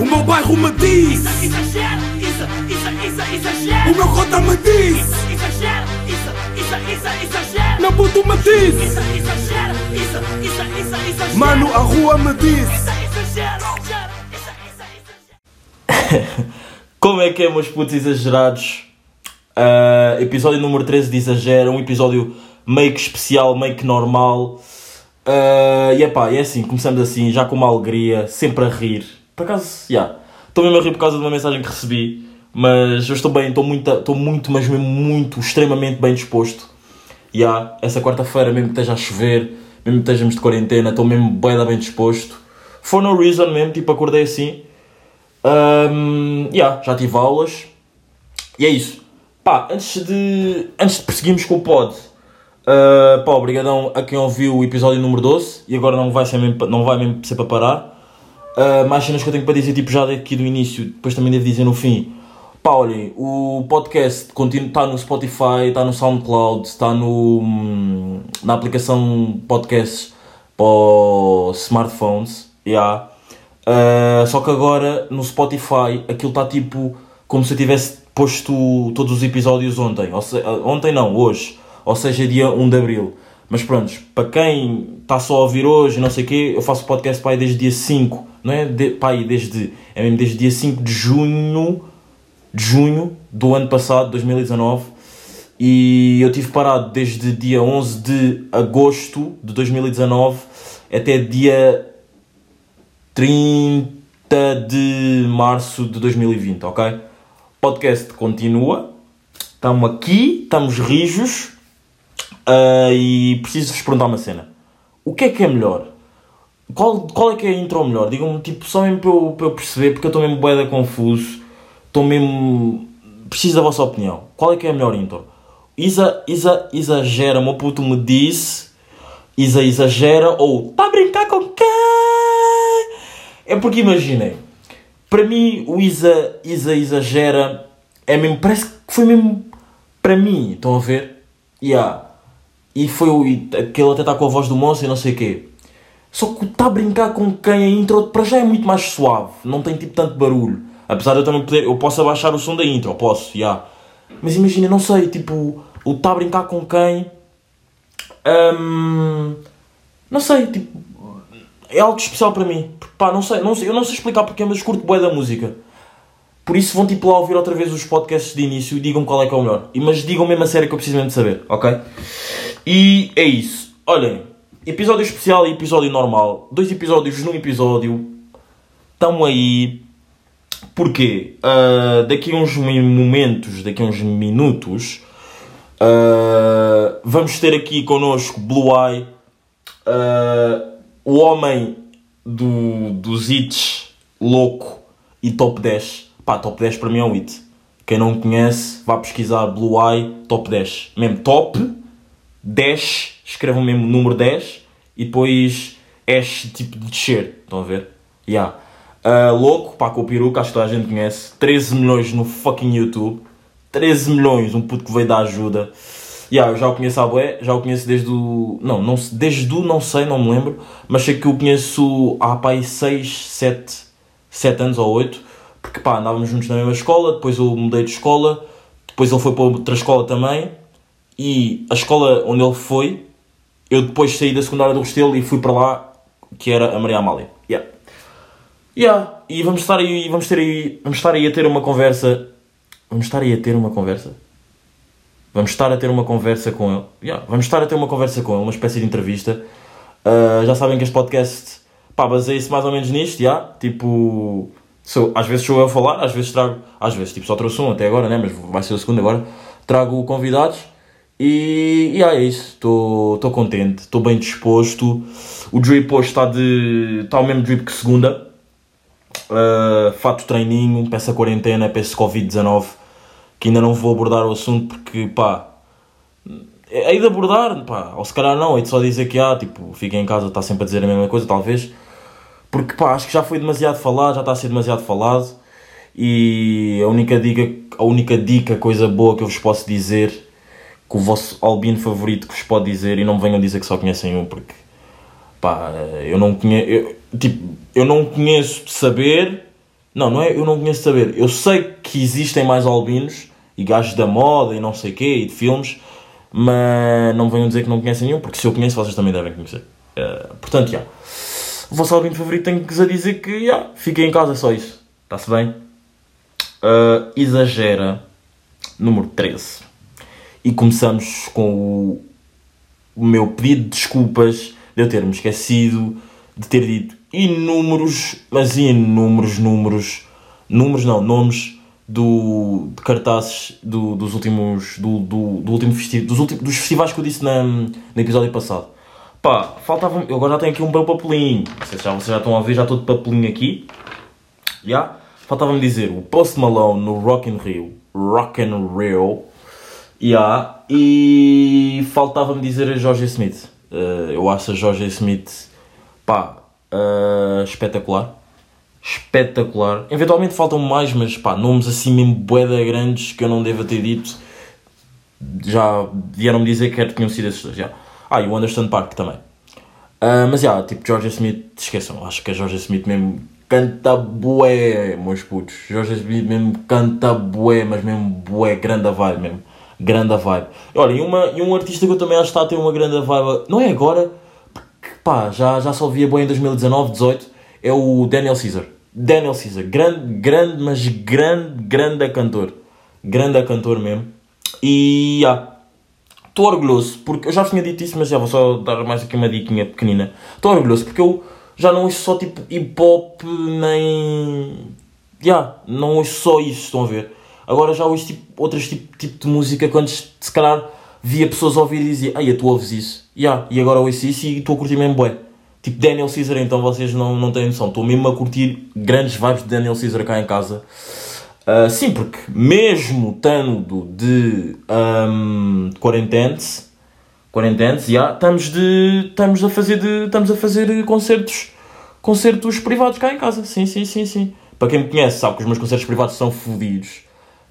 O meu bairro me diz Isso, exagero, isso, isso, isso, exagero. O meu cota me diz Isso, exagero, isso, isso, isso, exagero. Meu puto me diz Isso, exagero, isso, isso, isso, exagero. Mano, a rua me diz Isso, exagero, exagero, isso, isso, exagero. Como é que é, meus putos exagerados? Ah, episódio número 13 de Exagera, um episódio meio que especial, meio que normal. Ah, e epá, é assim, começamos assim, já com uma alegria, sempre a rir. Por acaso, já. Estou mesmo a rir por causa de uma mensagem que recebi. Mas eu estou bem, estou muito, estou muito, mas mesmo muito, extremamente bem disposto. Já, essa quarta-feira, mesmo que esteja a chover, mesmo que estejamos de quarentena, estou mesmo bem, bem disposto. For no reason mesmo, tipo, acordei assim. Um, yeah, já tive aulas. E é isso. Pá, antes de, antes de prosseguirmos com o pod, uh, pá, obrigadão a quem ouviu o episódio número 12 e agora não vai, ser mesmo, não vai mesmo ser para parar. Uh, mais cenas que eu tenho para dizer, tipo, já daqui do início, depois também devo dizer no fim. Pá, olhem, o podcast está no Spotify, está no SoundCloud, está no, hum, na aplicação podcasts para smartphones. Yeah. Uh, só que agora no Spotify aquilo está tipo como se eu tivesse posto todos os episódios ontem. Se- uh, ontem não, hoje. Ou seja, dia 1 de Abril. Mas pronto, para quem está só a ouvir hoje, não sei o quê, eu faço podcast para aí desde dia 5. Não é de, aí desde. É mesmo desde dia 5 de junho. De junho do ano passado, 2019. E eu tive parado desde dia 11 de agosto de 2019 até dia 30 de março de 2020, ok? Podcast continua. Estamos aqui, estamos rijos. ah, e preciso-vos perguntar uma cena. O que é que é melhor? Qual, qual é que é a intro melhor? Digam-me, tipo, só mesmo para eu, para eu perceber, porque eu estou mesmo boeda confuso. Estou mesmo... Preciso da vossa opinião. Qual é que é a melhor intro? Isa, Isa, exagera, meu puto me disse... Isa, exagera, ou... Tá a brincar com quem? É porque imaginem, para mim o Isa, Isa exagera, é mesmo, parece que foi mesmo para mim, estão a ver? Yeah. E foi o, aquele até está com a voz do monstro e não sei o quê. Só que está a brincar com quem a intro para já é muito mais suave, não tem tipo tanto barulho. Apesar de eu também poder, eu posso abaixar o som da intro, posso, já. Mas imagina, não sei, tipo, o está a brincar com quem. hum, não sei, tipo, é algo especial para mim. Porque, pá, não sei, não sei, eu não sei explicar porque, mas curto bué da música. Por isso vão tipo lá ouvir outra vez os podcasts de início e digam qual é que é o melhor. Mas digam mesmo a sério que eu preciso mesmo de saber, ok? E é isso. Olhem, episódio especial e episódio normal. Dois episódios num episódio. Estão aí. Porquê? Ah, daqui a uns momentos, daqui a uns minutos, ah, vamos ter aqui connosco Blue Eye, ah, o homem do, dos hits louco e top 10. Pá, top 10 para mim é um hit. Quem não conhece, vá pesquisar Blue Eye top 10. Mesmo top 10, escrevam mesmo o número 10 e depois Ash tipo de descer. Estão a ver? Yeah. Ah, louco, pá, com o peruca, acho que toda a gente conhece. 13 milhões no fucking YouTube. 13 milhões, um puto que veio dar ajuda. Yeah, eu já o conheço há bué, já o conheço desde o... Não, não, desde o não sei, não me lembro. Mas sei que o conheço há pá aí 6, 7, 7 anos ou 8. Porque pá, andávamos juntos na mesma escola, depois eu mudei de escola. Depois ele foi para outra escola também. E a escola onde ele foi, eu depois saí da secundária do Restelo e fui para lá, que era a Maria Amália. Yeah. Yeah. E vamos estar aí, vamos ter aí, vamos estar aí a ter uma conversa. Vamos estar aí a ter uma conversa. Vamos estar a ter uma conversa com ele. Yeah. Vamos estar a ter uma conversa com ele, uma espécie de entrevista. Uh, já sabem que este podcast baseia-se mais ou menos nisto, yeah? tipo, sou, às vezes sou eu a falar, às vezes trago, às vezes tipo só trouxe um até agora, né? mas vai ser o segundo agora, trago convidados e, e ah, é isso, estou contente, estou bem disposto. O drip hoje está de. está o mesmo drip que segunda. Uh, fato treininho, peça quarentena, peça Covid-19, que ainda não vou abordar o assunto porque pá. É é de abordar, pá, ou se calhar não, é de só dizer que há, tipo, fiquem em casa, está sempre a dizer a mesma coisa, talvez, porque pá, acho que já foi demasiado falado, já está a ser demasiado falado, e a única dica, a única dica, coisa boa que eu vos posso dizer, que o vosso albino favorito que vos pode dizer, e não me venham dizer que só conhecem um, porque pá, eu não conheço, eu, tipo, eu não conheço de saber, Não, não é, eu não conheço saber. Eu sei que existem mais albinos e gajos da moda e não sei quê, e de filmes, mas não venham dizer que não conhecem nenhum, porque se eu conheço, vocês também devem conhecer. Eh, portanto, já. O vosso albino favorito tenho-vos a dizer que, já, fiquem em casa, é só isso. Está-se bem? Eh, exagera, número 13. E começamos com o, o meu pedido de desculpas de eu ter-me esquecido de ter dito inúmeros, mas inúmeros números, números não, nomes do, de cartazes do, dos últimos, do, do, do último festi dos, últimos, dos festivais que eu disse na, no episódio passado. Pá, faltava eu agora já tenho aqui um bom papelinho, se já, vocês já estão a ver, já estou de papelinho aqui, já, faltava-me dizer o Post Malone no Rock in Rio, Rock in Rio, já, e faltava-me dizer a Jorge Smith, Uh, eu acho a Jorge Smith, pá, uh, espetacular. Espetacular. Eventualmente faltam mais, mas pá, nomes assim mesmo boeda grandes que eu não devo ter dito. Já vieram-me dizer que tinham sido esses dois. Já. Ah, e o Anderson Park também. Uh, mas já, tipo, George Smith, esqueçam, acho que a George Smith mesmo canta bué, meus putos. George Smith mesmo canta bué, mas mesmo bué, grande vibe mesmo grande vibe. Olha, e, uma, e um artista que eu também acho que está a ter uma grande vibe, não é agora, porque pá, já, já só via bem em 2019, 18, é o Daniel Caesar. Daniel Caesar, grande, grande, mas grande, grande cantor. Grande cantor mesmo. E, ah, estou orgulhoso, porque eu já tinha dito isso, mas já vou só dar mais aqui uma diquinha pequenina. Estou orgulhoso porque eu já não ouço só tipo hip hop, nem. Já, yeah, não ouço só isso, estão a ver? Agora já ouço tipo, outros tipo, tipo de música quando se calhar via pessoas ouvir e dizia, ai, tu ouves isso. Yeah, e agora ouço isso e estou a curtir mesmo bué. Tipo Daniel Caesar, então vocês não, não têm noção. Estou mesmo a curtir grandes vibes de Daniel Caesar cá em casa. Uh, sim, porque mesmo estando de um, quarentenes, yeah, estamos, de, estamos, a fazer de, estamos a fazer concertos, concertos privados cá em casa. Sim, sim, sim, sim. Para quem me conhece sabe que os meus concertos privados são fodidos.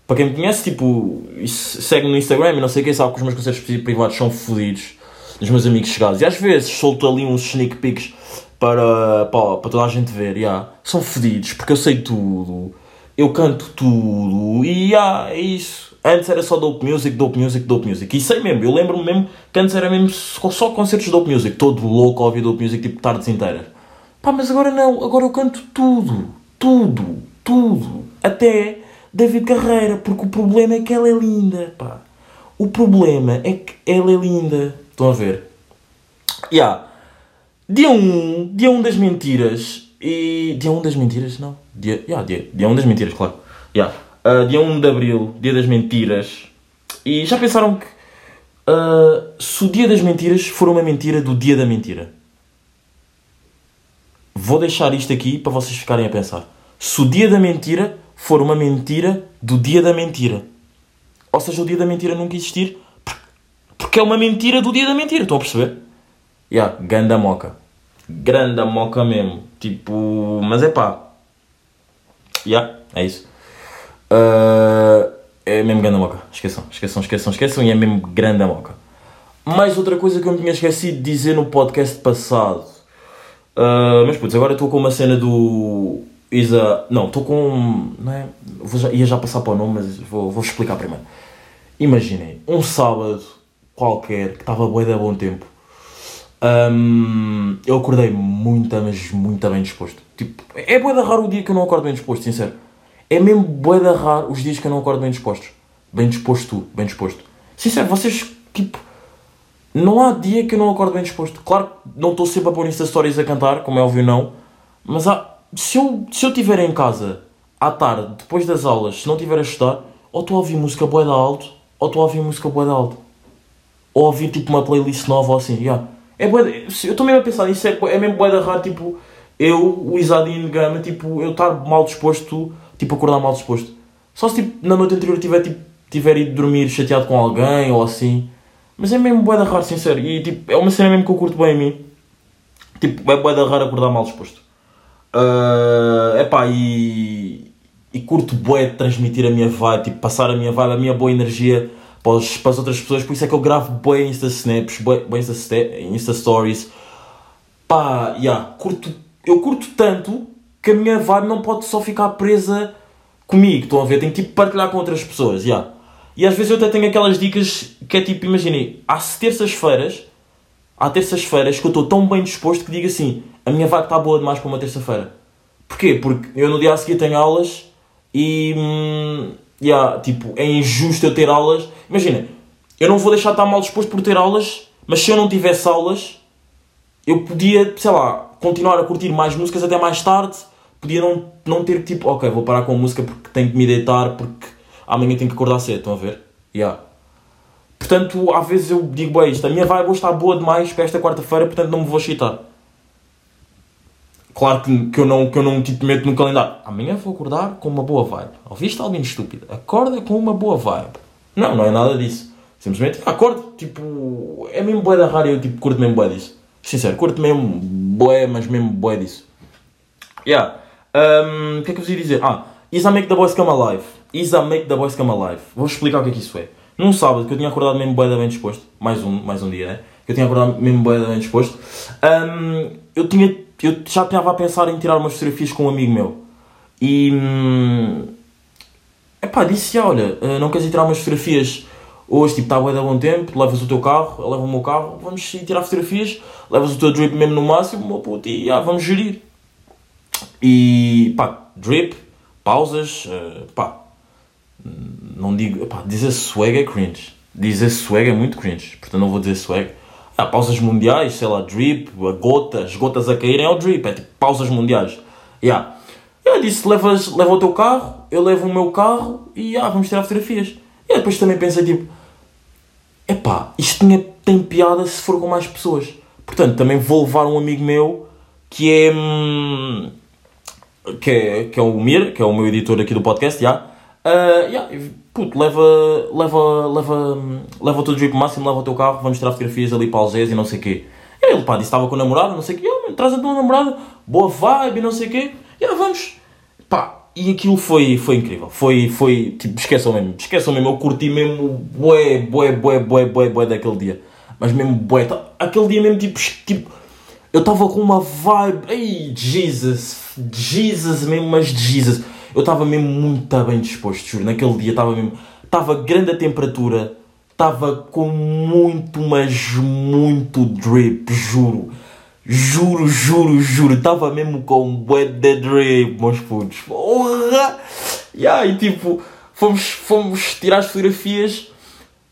Para quem me conhece, tipo, segue no Instagram e não sei quem sabe que os meus concertos privados são fodidos. Dos meus amigos chegados. E às vezes solto ali uns sneak peeks para, para, para toda a gente ver. Yeah. São fodidos, porque eu sei tudo. Eu canto tudo. E yeah, é isso. Antes era só dope music, dope music, dope music. E sei mesmo, eu lembro-me mesmo que antes era mesmo só concertos de dope music. Todo louco a dope music, tipo tardes inteiras. Pá, mas agora não. Agora eu canto tudo. Tudo. Tudo. Até David Carreira, porque o problema é que ela é linda, pá. O problema é que ela é linda. Estão a ver? Yeah. Dia 1, um, dia 1 um das mentiras. E. Dia 1 um das mentiras? Não. Dia, yeah, dia, dia 1 das mentiras, claro. Yeah. Uh, dia 1 de Abril, dia das mentiras. E já pensaram que. Uh, se o dia das mentiras for uma mentira do dia da mentira. Vou deixar isto aqui para vocês ficarem a pensar. Se o dia da mentira for uma mentira do dia da mentira. Ou seja, o dia da mentira nunca existir porque é uma mentira do dia da mentira. Estão a perceber? Yeah, ganda moca. Granda moca mesmo. Tipo, mas é pá. Yeah, é isso. Uh, é mesmo grande moca. Esqueçam, esqueçam, esqueçam, esqueçam. E é mesmo grande moca. Mais outra coisa que eu me tinha esquecido de dizer no podcast passado. Uh, mas putz, agora estou com uma cena do Isa. Não, estou com. Não é? Vou já, ia já passar para o nome, mas vou, vou explicar primeiro. Imaginem, um sábado qualquer que estava bué de bom tempo. Um, eu acordei muito, mas muito bem disposto. Tipo, é bué de raro o dia que eu não acordo bem disposto, sincero. É mesmo bué de raro os dias que eu não acordo bem disposto. Bem disposto, bem disposto. Sincero, vocês, tipo, não há dia que eu não acordo bem disposto. Claro não estou sempre a pôr Insta Stories a cantar, como é óbvio, não. Mas há, se eu, se eu estiver em casa à tarde, depois das aulas, se não estiver a estudar, ou estou a ouvir música boa da alto, ou estou a ouvir música boa da alto. Ou a ouvir tipo uma playlist nova ou assim, yeah. é bué, Eu estou mesmo a pensar, isso é, é mesmo boa da raro, tipo, eu, o Isadine Gama, tipo, eu estar mal disposto, tipo, acordar mal disposto. Só se tipo, na noite anterior tiver, tipo, tiver ido dormir chateado com alguém ou assim. Mas é mesmo boa da raro, sincero. E tipo, é uma cena mesmo que eu curto bem em mim. Tipo, é boa da raro acordar mal disposto. Uh, epá, e, e curto bué transmitir a minha vibe, tipo, passar a minha vibe, a minha boa energia para, os, para as outras pessoas, por isso é que eu gravo bué Insta Snaps, bué, bué Insta, Insta Stories. Pá, yeah, curto, eu curto tanto que a minha vibe não pode só ficar presa comigo, estão a ver? Tenho que tipo partilhar com outras pessoas, já. E às vezes eu até tenho aquelas dicas que é tipo, imaginem, há terças-feiras, há terças-feiras que eu estou tão bem disposto que digo assim, a minha vibe está boa demais para uma terça-feira. Porquê? Porque eu no dia a seguir tenho aulas e, hum, yeah, tipo, é injusto eu ter aulas. Imagina, eu não vou deixar de estar mal disposto por ter aulas, mas se eu não tivesse aulas, eu podia, sei lá, continuar a curtir mais músicas até mais tarde. Podia não, não ter tipo, ok, vou parar com a música porque tenho que me deitar, porque amanhã tenho que acordar cedo, estão a ver? Yeah. Portanto, às vezes eu digo, bem, isto, a minha vibe hoje está boa demais para esta quarta-feira, portanto não me vou chitar. Claro que, que eu não, que eu não tipo, meto no calendário. Amanhã vou acordar com uma boa vibe. Ouviste alguém estúpido? Acorda com uma boa vibe. Não, não é nada disso. Simplesmente acordo, tipo, é mesmo bué da rara eu tipo, curto mesmo bué disso. Sincero, curto mesmo bué, mas mesmo bué disso. Yeah. Um, o que é que eu vos ia dizer? Ah, Isa Make the Boys Come Alive. Isa Make the Boys Come Alive. Vou explicar o que é que isso é. Num sábado que eu tinha acordado mesmo bué da bem disposto. Mais um, mais um dia, né? Que eu tinha acordado mesmo bué da bem disposto. Um, eu tinha, eu já estava a pensar em tirar umas fotografias com um amigo meu. E... Hum, epá, disse, olha, eh, não queres ir tirar umas fotografias hoje, tipo, está bué da bom tempo, levas o teu carro, eu levo o meu carro, vamos ir tirar fotografias, levas o teu drip mesmo no máximo, meu puto, e ah, vamos gerir. E pá, drip, pausas, uh, pá, não digo, pá, dizer swag é cringe. Dizer swag é muito cringe, portanto não vou dizer swag. Ah, pausas mundiais, sei lá, drip, as gotas a caírem é o drip, é tipo pausas mundiais. Yeah. Eu disse, levas, leva o teu carro, eu levo o meu carro e ah, vamos tirar fotografias. E depois também pensei tipo, epá, isto tinha, tem piada se for com mais pessoas. Portanto, também vou levar um amigo meu que é. hum, que é, que é o Mir, que é o meu editor aqui do podcast, já. Uh, yeah, puto, leva, leva, leva, leva o teu drip máximo, leva o teu carro, vamos tirar fotografias ali para Algés e não sei o quê. E ele, pá, disse estava com a namorada, não sei o quê, oh, traz a tua namorada, boa vibe, não sei o quê. E yeah, vamos. Pá, e aquilo foi, foi incrível. Foi, foi, tipo, esqueçam mesmo, esqueçam mesmo, eu curti mesmo bué, bué, bué, bué, bué, bué daquele dia. Mas mesmo bué, tá- aquele dia mesmo, tipo, tipo eu estava com uma vibe, ei, Jesus, Jesus mesmo, mas Jesus. Eu estava mesmo muito bem disposto, juro. Naquele dia estava mesmo, estava grande a temperatura, estava com muito, mas muito drip, juro. Juro, juro, juro. Estava mesmo com bué de drip, meus putos. Porra! Yeah, e tipo, fomos, fomos tirar as fotografias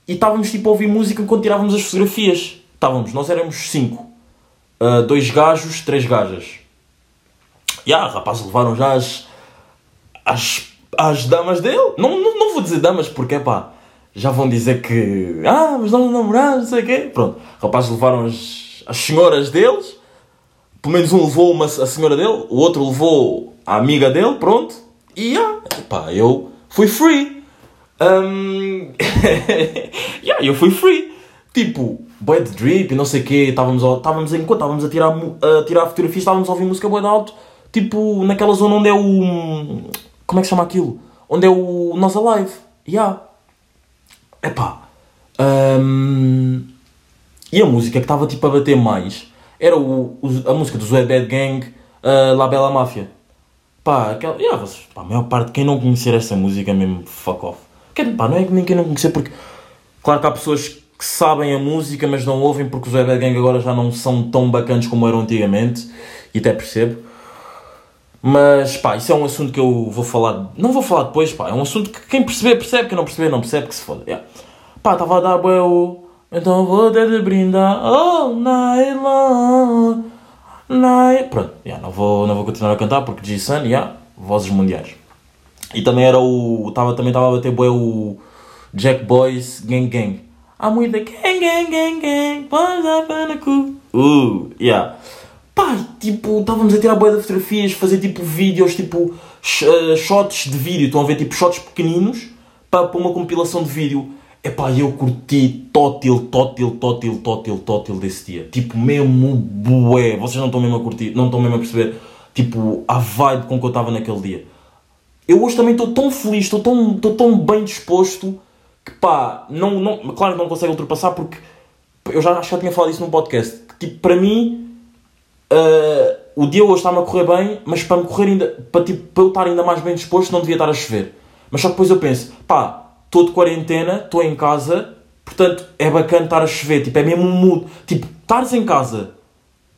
e estávamos tipo a ouvir música enquanto tirávamos as fotografias. Estávamos, nós éramos cinco. Uh, dois gajos, três gajas. E yeah, rapazes levaram já as, as, as damas dele. Não, não, não vou dizer damas porque, pá, já vão dizer que. Ah, mas não namoramos, não sei o quê. Pronto, rapazes levaram as, as senhoras deles. Pelo menos um levou uma, a senhora dele, o outro levou a amiga dele, pronto. E yeah, pá, eu fui free. Um... yeah, eu fui free. Tipo, boy de drip e não sei o quê. Estávamos, estávamos enquanto estávamos a tirar, a tirar fotografias, estávamos a ouvir música boa de alto. Tipo, naquela zona onde é o. Como é que chama aquilo? Onde é o Nós Alive. Yeah. Epá. hum, E a música que estava tipo a bater mais era o, o- a música do Zoé Bad Gang, uh, La Bella Máfia. Pá, aquela. Yeah, vocês, pá, a maior parte quem não conhecer essa música mesmo, fuck off. Pá, não é que nem quem não conhecer, porque. Claro que há pessoas que sabem a música, mas não ouvem porque os Bad Gang agora já não são tão bacanas como eram antigamente. E até percebo. Mas pá, isso é um assunto que eu vou falar. Não vou falar depois, pá. É um assunto que quem perceber, percebe. Quem não perceber, não percebe que se foda. Yeah. Pá, estava a dar bué. Então vou ter de brindar all night long. Night. Pronto, yeah, não, vou, não vou continuar a cantar porque G-Sun, yeah, vozes mundiais. E também era o. Tava, também estava a bater bué o Jack Boys Gang Gang. With the gang gang gang gang. Boys up in the cool. Uh, yeah. Pá, tipo, estávamos a tirar boia de fotografias, fazer tipo vídeos, tipo eh, shots de vídeo, estão a ver tipo shots pequeninos para, para uma compilação de vídeo. Epá, eu curti tótil, tótil, tótil, tótil, tótil desse dia. Tipo, mesmo bué. Vocês não estão mesmo a curtir, não estão mesmo a perceber, tipo, a vibe com que eu estava naquele dia. Eu hoje também estou tão feliz, estou tão, estou tão bem disposto que pá, não, não, claro que não consegue ultrapassar porque eu já acho que já tinha falado isso num podcast. Que, tipo, para mim, ah, o dia hoje está-me a correr bem, mas para me correr ainda, para, tipo, para eu estar ainda mais bem disposto, não devia estar a chover. Mas só que depois eu penso, pá, estou de quarentena, estou em casa, portanto é bacana estar a chover, tipo, é mesmo um. Tipo, estares em casa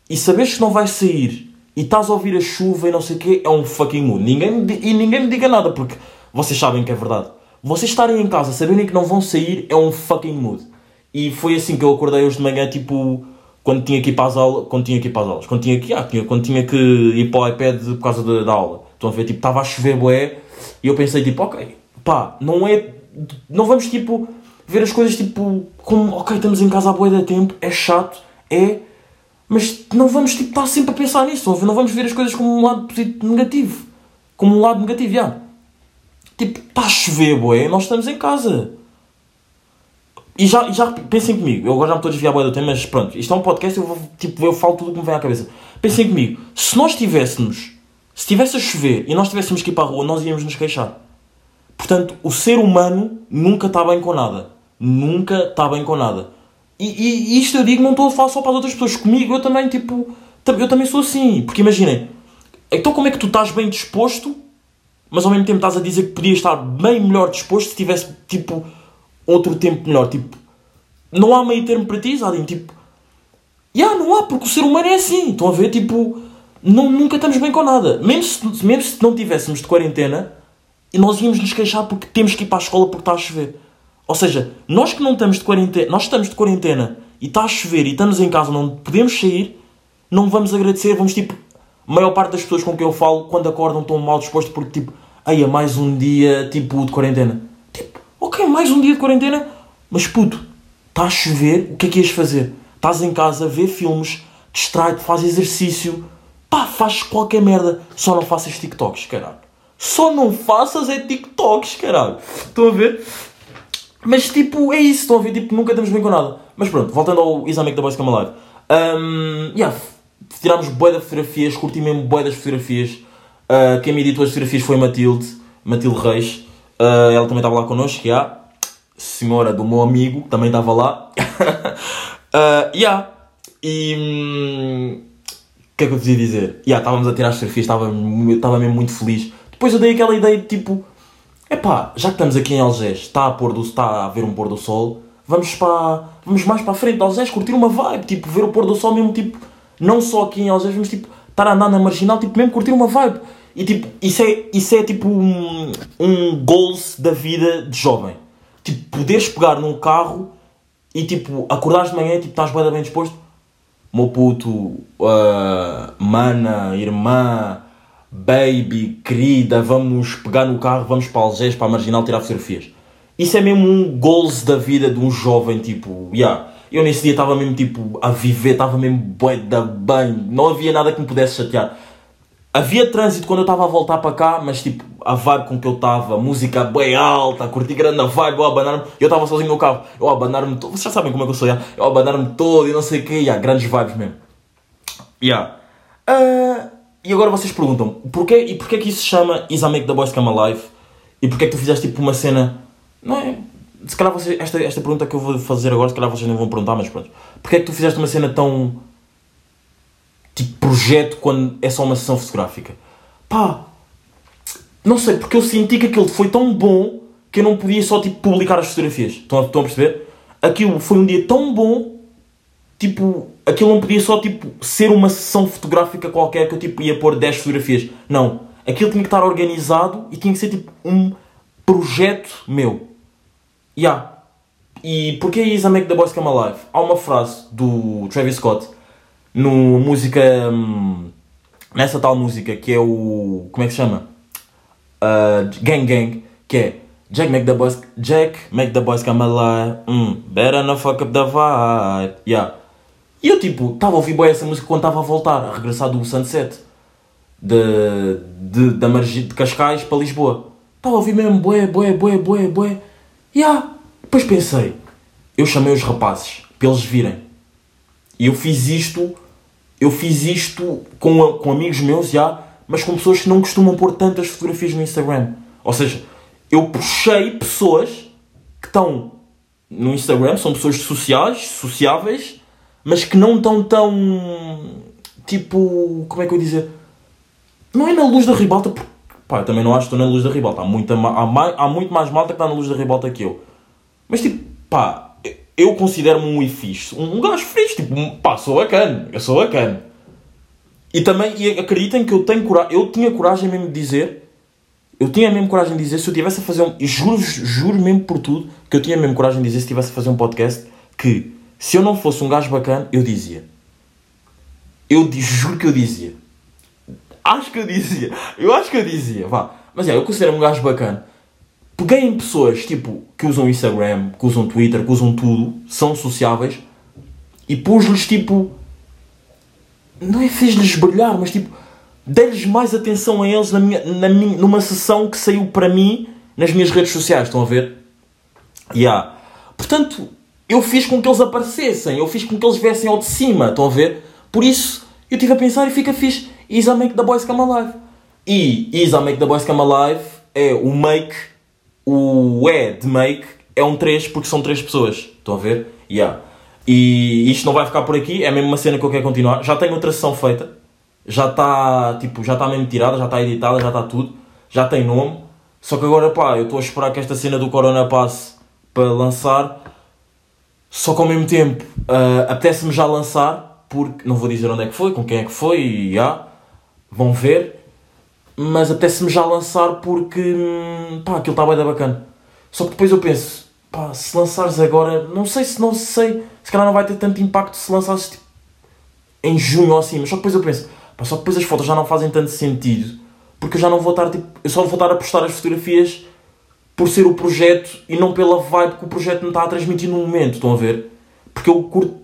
e saberes que não vais sair e estás a ouvir a chuva e não sei o quê, é um fucking mood. Ninguém e ninguém me diga nada, porque vocês sabem que é verdade. Vocês estarem em casa, saberem que não vão sair, é um fucking mood. E foi assim que eu acordei hoje de manhã, tipo, quando tinha que ir para as aulas, quando tinha que ir para as aulas, quando tinha que, ah, tinha, quando tinha que ir para o iPad por causa da, da aula. Estão a ver, tipo, estava a chover bué, e eu pensei, tipo, ok, pá, não é, não vamos, tipo, ver as coisas, tipo, como, ok, estamos em casa há bué de tempo, é chato, é, mas não vamos, tipo, estar sempre a pensar nisso, a não vamos ver as coisas como um lado positivo, negativo, como um lado negativo, já. Tipo, está a chover, bué, nós estamos em casa. E já, já pensem comigo, eu agora já me estou a desviar do tema, mas pronto, isto é um podcast, eu, vou, tipo, eu falo tudo o que me vem à cabeça. Pensem comigo, se nós tivéssemos, se estivesse a chover e nós tivéssemos que ir para a rua, nós íamos nos queixar. Portanto, o ser humano nunca está bem com nada. Nunca está bem com nada. E, e- isto eu digo, não estou a falar só para as outras pessoas. Comigo eu também, tipo, eu também sou assim. Porque imaginem, então como é que tu estás bem disposto, mas ao mesmo tempo estás a dizer que podias estar bem melhor disposto se tivesse, tipo, outro tempo melhor? Tipo, não há meio termo para ti, Zadim? Tipo, Ya, não há, porque o ser humano é assim. Estão a ver? Tipo, não, nunca estamos bem com nada. Mesmo se, mesmo se não tivéssemos de quarentena, e nós íamos nos queixar porque temos que ir para a escola porque está a chover. Ou seja, nós que não estamos de quarentena, nós estamos de quarentena e está a chover e estamos em casa, não podemos sair, não vamos agradecer, vamos tipo. A maior parte das pessoas com quem eu falo, quando acordam, estão mal dispostos porque tipo, aí é mais um dia tipo de quarentena. Ok, mais um dia de quarentena, mas puto, está a chover, o que é que ias fazer? Estás em casa, vê filmes, distrai-te, faz exercício, pá, faz qualquer merda, só não faças TikToks, caralho. Só não faças é TikToks, caralho. Estão a ver? Mas tipo, é isso, estão a ver? Tipo, nunca estamos bem com nada. Mas pronto, voltando ao Make the Boys Come. Um, yeah, tirámos bué de fotografias, curti mesmo bué das fotografias. Uh, quem me editou as fotografias foi Matilde, Matilde Reis. Uh, ela também estava lá connosco, yeah. Senhora do meu amigo, também estava lá. uh, yeah. E... hum, o que é que eu te ia dizer? Yeah, estávamos a tirar as fotografias, estava, estava mesmo muito feliz. Depois eu dei aquela ideia de tipo, epá, já que estamos aqui em Algés, está a, pôr do, está a ver um pôr do sol, vamos, para, vamos mais para a frente de Algés, curtir uma vibe, tipo, ver o pôr do sol mesmo, tipo, não só aqui em Algés, mas tipo, estar a andar na marginal, tipo, mesmo curtir uma vibe. E tipo, isso é, isso é tipo um, um goals da vida de jovem. Tipo, poderes pegar num carro e tipo, acordares de manhã e tipo, estás da bem disposto. Meu puto, ah, mana, irmã, baby, querida, vamos pegar no carro, vamos para Algés, para a Marginal, tirar fotografias. Isso é mesmo um goals da vida de um jovem, tipo, yeah. Eu nesse dia estava mesmo, tipo, a viver, estava mesmo bué da bem, não havia nada que me pudesse chatear. Havia trânsito quando eu estava a voltar para cá, mas tipo, a vibe com que eu estava, música bem alta, a curtir grande a vibe, eu abanar-me, eu estava sozinho no carro, eu abanar-me todo, vocês já sabem como é que eu sou, yeah? eu abanar-me todo e não sei o quê, yeah, grandes vibes mesmo. Yeah. Ah, e agora vocês perguntam, porquê, e porquê que isso se chama Is I Make the Boys Come Alive? E porquê que tu fizeste tipo uma cena, não é? Se calhar vocês, esta, esta pergunta que eu vou fazer agora, se calhar vocês não vão perguntar, mas pronto. Porquê que tu fizeste uma cena tão tipo projeto quando é só uma sessão fotográfica. Pá, não sei, porque eu senti que aquilo foi tão bom que eu não podia só tipo publicar as fotografias. Estão a, estão a perceber? Aquilo foi um dia tão bom, tipo, aquilo não podia só tipo ser uma sessão fotográfica qualquer que eu tipo ia pôr 10 fotografias. Não, aquilo tinha que estar organizado e tinha que ser tipo um projeto meu. Yeah. E porquê Is I Make the Boys Come Alive? Há uma frase do Travis Scott no música. hum, nessa tal música que é o. Como é que se chama? Uh, gang Gang, que é Jack make the boys, Jack make the boys come alive. Hum, better not fuck up the vibe. Yeah. E eu tipo, estava a ouvir bem essa música quando estava a voltar, a regressar do Sunset de, de, da margem de Cascais para Lisboa. Estava a ouvir mesmo bué, bué, bué, bué, bué. Yeah. Depois pensei, eu chamei os rapazes para eles virem. E eu fiz isto, eu fiz isto com, com amigos meus já, mas com pessoas que não costumam pôr tantas fotografias no Instagram. Ou seja, eu puxei pessoas que estão no Instagram, são pessoas sociais, sociáveis, mas que não estão tão tipo, como é que eu ia dizer? Não é na luz da ribalta, porque, pá, também não acho que estou na luz da ribalta. Há, muita, há, mai- há muito mais malta que está na luz da ribalta que eu. Mas, tipo, pá, eu considero-me um fixe. Um, um gajo fixe, tipo, pá, sou bacana. Eu sou bacana. E também, e acreditem que eu tenho coragem, eu tinha coragem mesmo de dizer, eu tinha mesmo coragem de dizer, se eu tivesse a fazer um, juro, juro mesmo por tudo, que eu tinha mesmo coragem de dizer, se tivesse a fazer um podcast, que se eu não fosse um gajo bacana, eu dizia. Eu juro que eu dizia. Acho que eu dizia. Eu acho que eu dizia, vá. Mas é, eu considero-me um gajo bacana. Peguei em pessoas, tipo, que usam Instagram, que usam Twitter, que usam tudo, são sociáveis, e pus-lhes, tipo, não é fez-lhes brilhar, mas tipo, dei-lhes mais atenção a eles na minha, na minha, numa sessão que saiu para mim nas minhas redes sociais, estão a ver? Yeah. Portanto, eu fiz com que eles aparecessem, eu fiz com que eles viessem ao de cima, estão a ver? Por isso, eu estive a pensar e fica fixe. Is a make the boys come alive. E Is a make the boys come alive é o make, o é de make é um 3 porque são 3 pessoas, estão a ver? Yeah. E isto não vai ficar por aqui, é mesmo uma cena que eu quero continuar. Já tenho outra sessão feita, já está tipo, já está mesmo tirada, já está editada, já está tudo, já tem nome. Só que agora pá, eu estou a esperar que esta cena do Corona passe para lançar. Só que ao mesmo tempo ah, apetece-me já lançar, porque não vou dizer onde é que foi, com quem é que foi, e já vão ver. Mas apetece-me já lançar porque hum, pá, aquilo está bem da bacana. Só que depois eu penso, pá, se lançares agora, não sei se não sei, se calhar não vai ter tanto impacto se lançares tipo, em junho ou assim, mas só que depois eu penso, pá, só que depois as fotos já não fazem tanto sentido, porque eu já não vou estar tipo, eu só vou estar a postar as fotografias por ser o projeto e não pela vibe que o projeto me está a transmitir no momento, estão a ver? Porque eu curto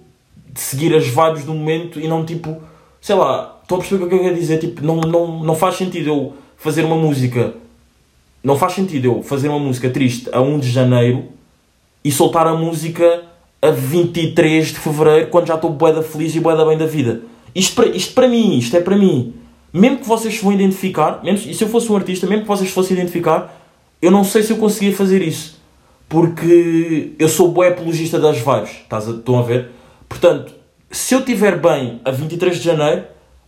de seguir as vibes do momento e não tipo, sei lá, estão a perceber o que eu quero dizer? Tipo, não, não, não faz sentido eu fazer uma música, não faz sentido eu fazer uma música triste a 1 de janeiro e soltar a música a 23 de fevereiro quando já estou bué da feliz e bué da bem da vida. Isto para, isto para mim, isto é para mim. Mesmo que vocês se vão identificar, mesmo, e se eu fosse um artista, mesmo que vocês fossem identificar, eu não sei se eu conseguia fazer isso. Porque eu sou bué apologista das vibes, estás a, estão a ver? Portanto, se eu estiver bem a 23 de janeiro,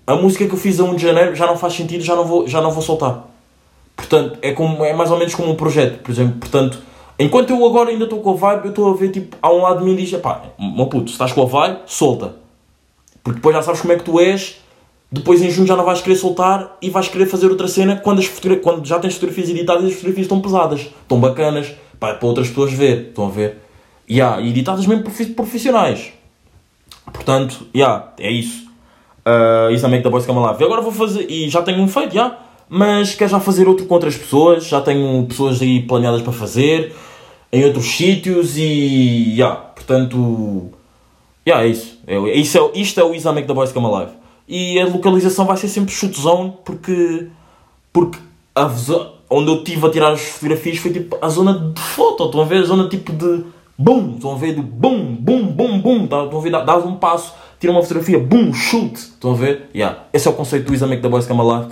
a música que eu fiz a 1 de janeiro já não faz sentido, já não vou, já não vou soltar. Portanto, é, como, é mais ou menos como um projeto, por exemplo. Portanto, enquanto eu agora ainda estou com a vibe, eu estou a ver, tipo, há um lado de mim diz, pá, meu puto, se estás com a vibe, solta. Porque depois já sabes como é que tu és, depois em junho já não vais querer soltar e vais querer fazer outra cena quando, as quando já tens fotografias editadas e as fotografias estão pesadas, estão bacanas, pá, é para outras pessoas ver, estão a ver? E há, editadas mesmo profi- profissionais. Portanto, yeah, é isso. Uh, que da Boys Come Alive. E agora vou fazer, e já tenho um feito, já. Mas quero já fazer outro com outras pessoas. Já tenho pessoas aí planeadas para fazer em outros sítios e. Yeah, portanto. Yeah, é isso. É, isso é, isto é o Make the Boys Come Alive. E a localização vai ser sempre shoot zone porque. Porque a onde eu estive a tirar as fotografias foi tipo a zona de foto. Estão a ver? A zona tipo de. Bum! Estão a ver? Do bum, bum, bum, bum. Estão a ver? Dá- Dás um passo, tira uma fotografia, bum, shoot. Estão a ver? Yeah. Esse é o conceito do Make the Boys Come.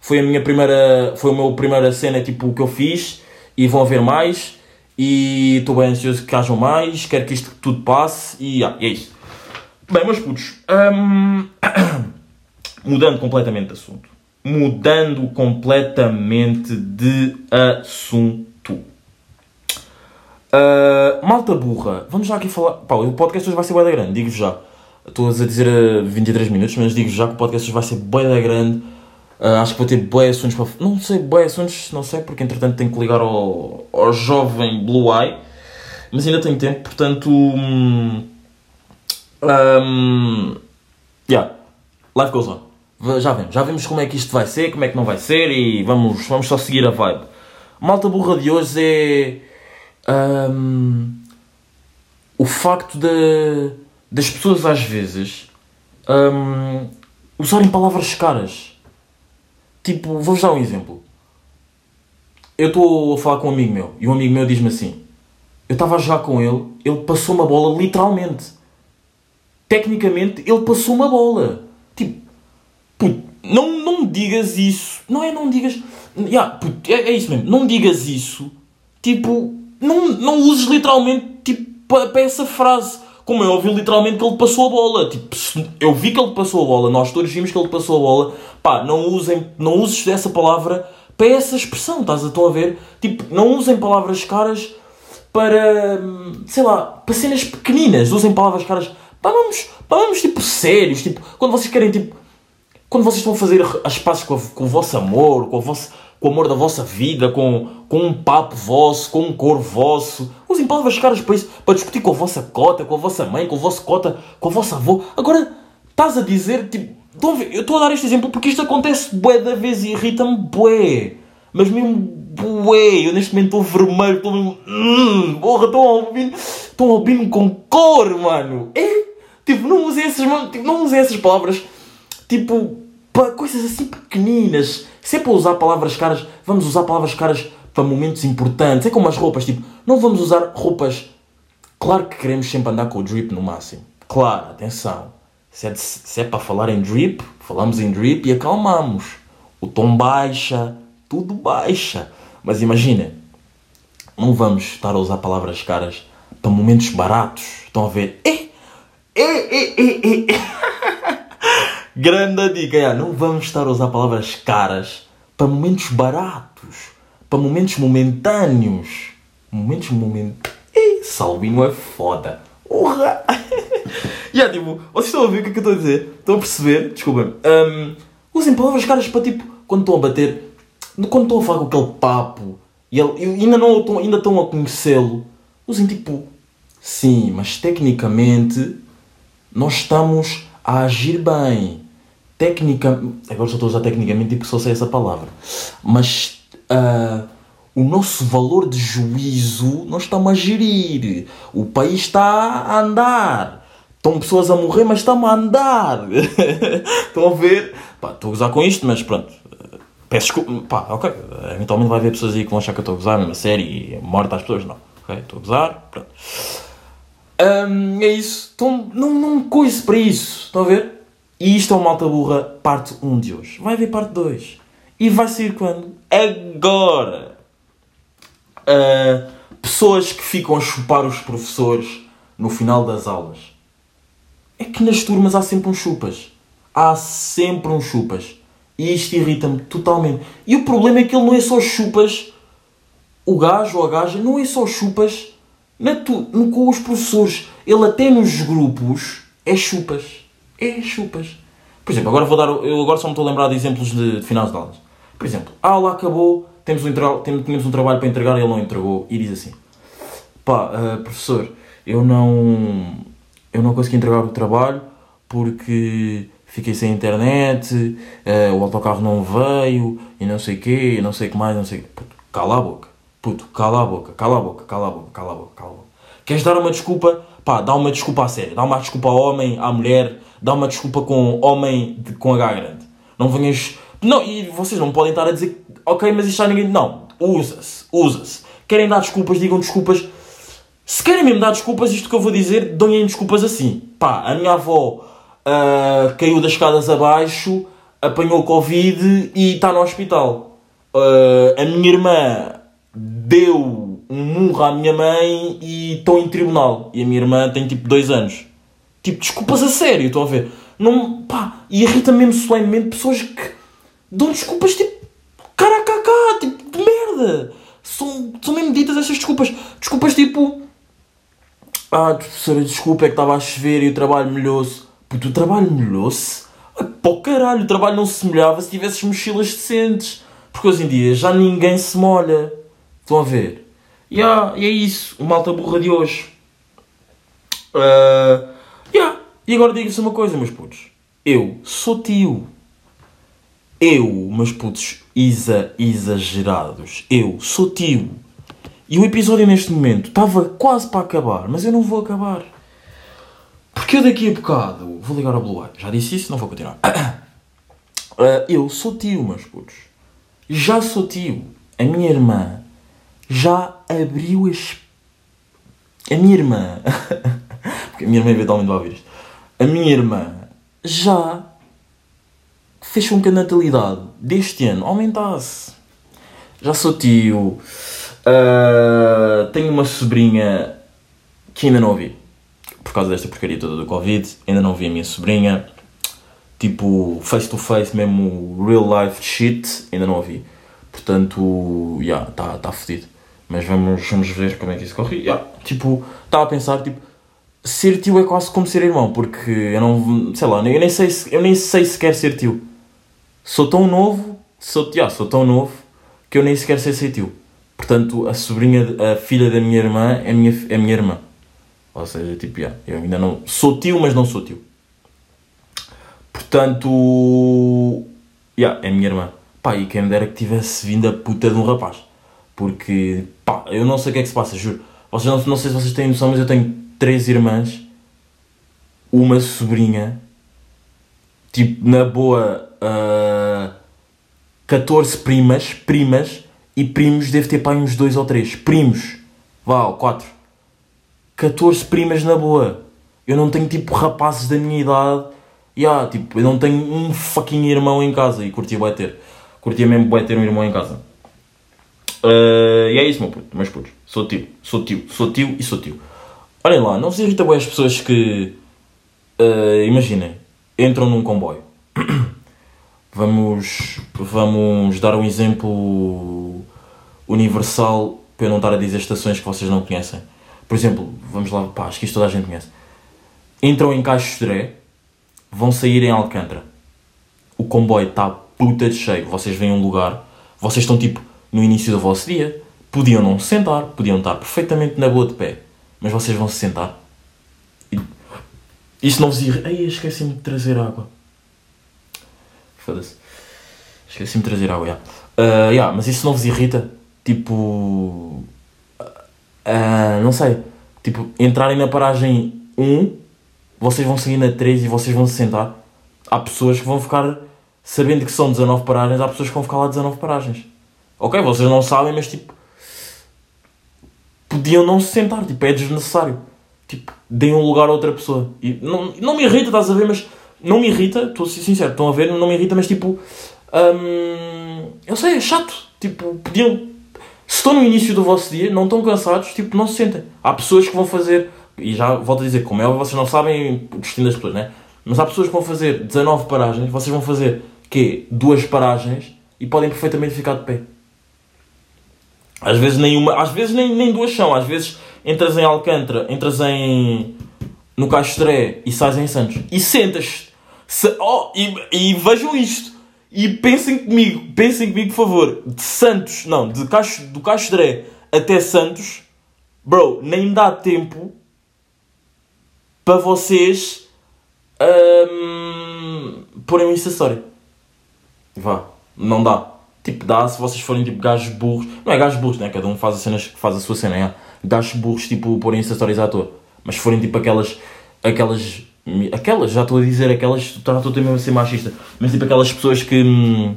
Foi a minha primeira. Foi a minha primeira cena tipo que eu fiz. E vão haver mais. E estou bem ansioso que hajam mais. Quero que isto tudo passe. E yeah, é isso. Bem, meus putos. hum, mudando completamente de assunto. Mudando completamente de assunto. Uh, malta burra, vamos já aqui falar. Pá, o podcast hoje vai ser da grande, digo-vos já. Estou a dizer uh, 23 minutos, mas digo já que o podcast hoje vai ser da grande. Uh, acho que vou ter bué assuntos para. Não sei, bué assuntos, não sei, porque entretanto tenho que ligar ao, ao jovem Blue Eye. Mas ainda tenho tempo, portanto. hum, um, yeah, life goes on. Já vemos, já vemos como é que isto vai ser, como é que não vai ser e vamos, vamos só seguir a vibe. Malta burra de hoje é hum, o facto de, das pessoas às vezes hum, usarem palavras caras. Tipo, vou-vos dar um exemplo. Eu estou a falar com um amigo meu e um amigo meu diz-me assim: Eu estava a jogar com ele, ele passou uma bola literalmente tecnicamente ele passou uma bola. Tipo, puto, não, não digas isso. Não é, não digas. Yeah, puto, é, é isso mesmo. Não digas isso. Tipo, não, não uses literalmente tipo, para essa frase. como eu ouvi literalmente que ele passou a bola. Tipo, eu vi que ele passou a bola, nós todos vimos que ele passou a bola. Pá, não usem, não uses essa palavra para essa expressão, estás a, a ver? Tipo, não usem palavras caras para, sei lá, para cenas pequeninas. Usem palavras caras para vamos, para vamos tipo, sérios. Tipo, quando vocês querem, tipo, quando vocês estão a fazer as pazes com, a- com o vosso amor, com o, vosso, com o amor da vossa vida, com, com um papo vosso, com um cor vosso, usem palavras caras para isso, para discutir com a vossa cota, com a vossa mãe, com o vosso cota, com a vossa avó. Agora, estás a dizer, tipo, a eu estou a dar este exemplo porque isto acontece bué da vez e irrita-me bué. Mas mesmo bué, eu neste momento estou vermelho, estou mesmo... Hum, porra, estão a ouvir, a ouvir-me com cor, mano. É, tipo, não usem essas, tipo, não usem essas palavras tipo, para coisas assim pequeninas. Se é para usar palavras caras, vamos usar palavras caras para momentos importantes. É como as roupas, tipo, não vamos usar roupas. Claro que queremos sempre andar com o drip no máximo. Claro, atenção. Se é, de- se é para falar em drip, falamos em drip e acalmamos. O tom baixa, tudo baixa. Mas imagina, não vamos estar a usar palavras caras para momentos baratos. Estão a ver? É, é, é, é, é. Grande dica, é, não vamos estar a usar palavras caras para momentos baratos, para momentos momentâneos. Momentos momentâneos. Salvino é foda. Urra! Yeah, tipo, vocês estão a ver o que é que eu estou a dizer? Estão a perceber? Desculpem. Hum, usem palavras caras para tipo, quando estão a bater, quando estão a falar com aquele papo e, ele, ainda, não, estão- ainda estão a conhecê-lo, usem tipo, sim, mas tecnicamente nós estamos a agir bem. Técnica. Agora só estou a usar tecnicamente porque só sei essa palavra. Mas ah, o nosso valor de juízo nós estamos a gerir. O país está a andar. Estão pessoas a morrer, mas estamos a andar. Estão a ver? Pá, estou a gozar com isto, mas pronto. Peço desculpa. Pá, ok. Eventualmente vai haver pessoas aí que vão achar que eu estou a gozar, mesmo a série e morta às pessoas. Não. Ok? Estou a gozar. Pronto. Hum, é isso. Então, não, não coise para isso. Estão a ver? E isto é o Malta Burra, parte 1 de hoje. Vai haver parte 2. E vai sair quando? Agora! Ah, pessoas que ficam a chupar os professores no final das aulas. É que nas turmas há sempre uns chupas. Há sempre uns chupas. E isto irrita-me totalmente. E o problema é que ele não é só chupas. O gajo ou a gaja não é só chupas na tu, com os professores. Ele até nos grupos é chupas. É chupas. Por exemplo, agora vou dar. Eu agora só me estou a lembrar de exemplos de, de finais de aulas. Por exemplo, a aula acabou, temos um, tínhamos um trabalho para entregar e ele não entregou. E diz assim: pá, ah, professor, eu não, eu não consegui entregar o trabalho porque fiquei sem internet, ah, o autocarro não veio e não sei o quê, e não sei o que mais, não sei. Puto, cala a boca. Puto, cala a boca, cala a boca, cala a boca, cala a boca, cala a boca. Queres dar uma desculpa? Pá, dá uma desculpa a sério. Dá uma desculpa ao homem, à mulher, dá uma desculpa com homem de- com H grande. Não venhas. Não, e vocês não podem estar a dizer, ok, mas isto já ninguém. Não, usa-se, usa-se. Querem dar desculpas, digam desculpas. Se querem mesmo dar desculpas, isto que eu vou dizer, dão-lhe desculpas assim. Pá, a minha avó ah, caiu das escadas abaixo, apanhou Covid e está no hospital. Ah, a minha irmã deu um murro à minha mãe e estou em tribunal. E a minha irmã tem tipo dois anos. Tipo, desculpas a sério, estão a ver? Não, pá, e irrita mesmo solenemente pessoas que dão desculpas tipo, cara a cá, tipo, de merda. São, são mesmo ditas essas desculpas. Desculpas tipo, ah, desculpa, é que estava a chover e o trabalho molhou-se. Puto, o trabalho molhou-se? Pô, caralho, o trabalho não se molhava se tivesses mochilas decentes. Porque hoje em dia já ninguém se molha. Estão a ver? E ah, e é isso, o malta burra de hoje. Yeah. E agora diga-se uma coisa, meus putos. Eu sou tio. Eu, meus putos exa exagerados. Eu sou tio. E o episódio neste momento estava quase para acabar, mas eu não vou acabar. Porque eu daqui a bocado vou ligar ao Blue Eye. Já disse isso, não vou continuar. Ah, eu sou tio, meus putos. Já sou tio. A minha irmã já abriu as. A minha irmã. Porque a minha irmã eventualmente vai ouvir isto. A minha irmã já fez com que a natalidade deste ano aumentasse. Já sou tio. Ah, tenho uma sobrinha que ainda não ouvi. por causa desta porcaria toda do Covid, ainda não vi a minha sobrinha. Tipo, face to face, mesmo real life shit, ainda não a vi. Portanto, já, yeah, está tá fodido. Mas vamos, vamos ver como é que isso corre. Yeah, tipo, estava a pensar, tipo, ser tio é quase como ser irmão, porque eu não, sei lá, eu nem sei, se- eu nem sei sequer ser tio. Sou tão novo, sou, yeah, sou tão novo, que eu nem sequer sei ser tio. Portanto, a sobrinha, a filha da minha irmã é minha, é minha irmã. Ou seja, tipo, yeah, eu ainda não, sou tio, mas não sou tio. Portanto, yeah, é minha irmã. Pá, e quem me dera que tivesse vindo a puta de um rapaz. Porque, pá, eu não sei o que é que se passa, juro. Vocês não, não sei se vocês têm noção, mas eu tenho três irmãs, uma sobrinha, tipo, na boa, ah, 14 primas, primas, e primos deve ter pá uns dois ou três. Primos, vá, quatro. 14 primas na boa. Eu não tenho tipo rapazes da minha idade. Yeah, tipo, eu não tenho um fucking irmão em casa e curtia bué ter. Curtia mesmo bué ter um irmão em casa. Uh, e é isso, meu puto, meus putos. Sou tio, sou tio, sou tio e sou tio. Olhem lá, não vos irrita bué as pessoas que. uh, imaginem, entram num comboio. Vamos, vamos dar um exemplo universal para eu não estar a dizer estações que vocês não conhecem. Por exemplo, vamos lá, pá, acho que isto toda a gente conhece. Entram em Caixo Dré, vão sair em Alcântara. O comboio está puta de cheio. Vocês veem um lugar, vocês estão tipo no início do vosso dia, podiam não se sentar, podiam estar perfeitamente na boa de pé, mas vocês vão se sentar. E isto não vos irrita. Ai, esqueci-me de trazer água. Foda-se. Esqueci-me de trazer água, já. Ah, já, mas isso não vos irrita? Tipo. ah, não sei. Tipo, entrarem na paragem 1, vocês vão sair na 3 e vocês vão se sentar. Há pessoas que vão ficar. Sabendo que são 19 paragens, há pessoas que vão ficar lá 19 paragens. Ok, vocês não sabem, mas tipo. Podiam não se sentar, tipo, é desnecessário. Tipo, deem um lugar a outra pessoa. E não, não me irrita, estás a ver, mas. Não me irrita, estou a ser sincero, estão a ver, não me irrita, mas tipo. hum, eu sei, é chato. Tipo, podiam. Se estão no início do vosso dia, não estão cansados, tipo, não se sentem. Há pessoas que vão fazer. E já volto a dizer, como é vocês não sabem o destino das pessoas, né? Mas há pessoas que vão fazer 19 paragens, vocês vão fazer, quê? Duas paragens e podem perfeitamente ficar de pé. Às vezes nenhuma, às vezes nem, nem duas são, às vezes entras em Alcântara, entras em no Castré e sais em Santos. E sentas se, oh, e, e vejam isto. E pensem comigo, pensem comigo por favor, de Santos, não, de Cacho, do Castré até Santos, bro, nem dá tempo para vocês hum, porem um acessório. Vá, não dá. Tipo, dá se vocês forem tipo gajos burros. Não é gajos burros, né? Cada um faz, as cenas, faz a sua cena, é. Gajos burros, tipo, porem acessórios à toa. Mas forem tipo aquelas. Aquelas. Aquelas, já estou a dizer aquelas. Estou mesmo a ser machista. Mas tipo aquelas pessoas que. Hum,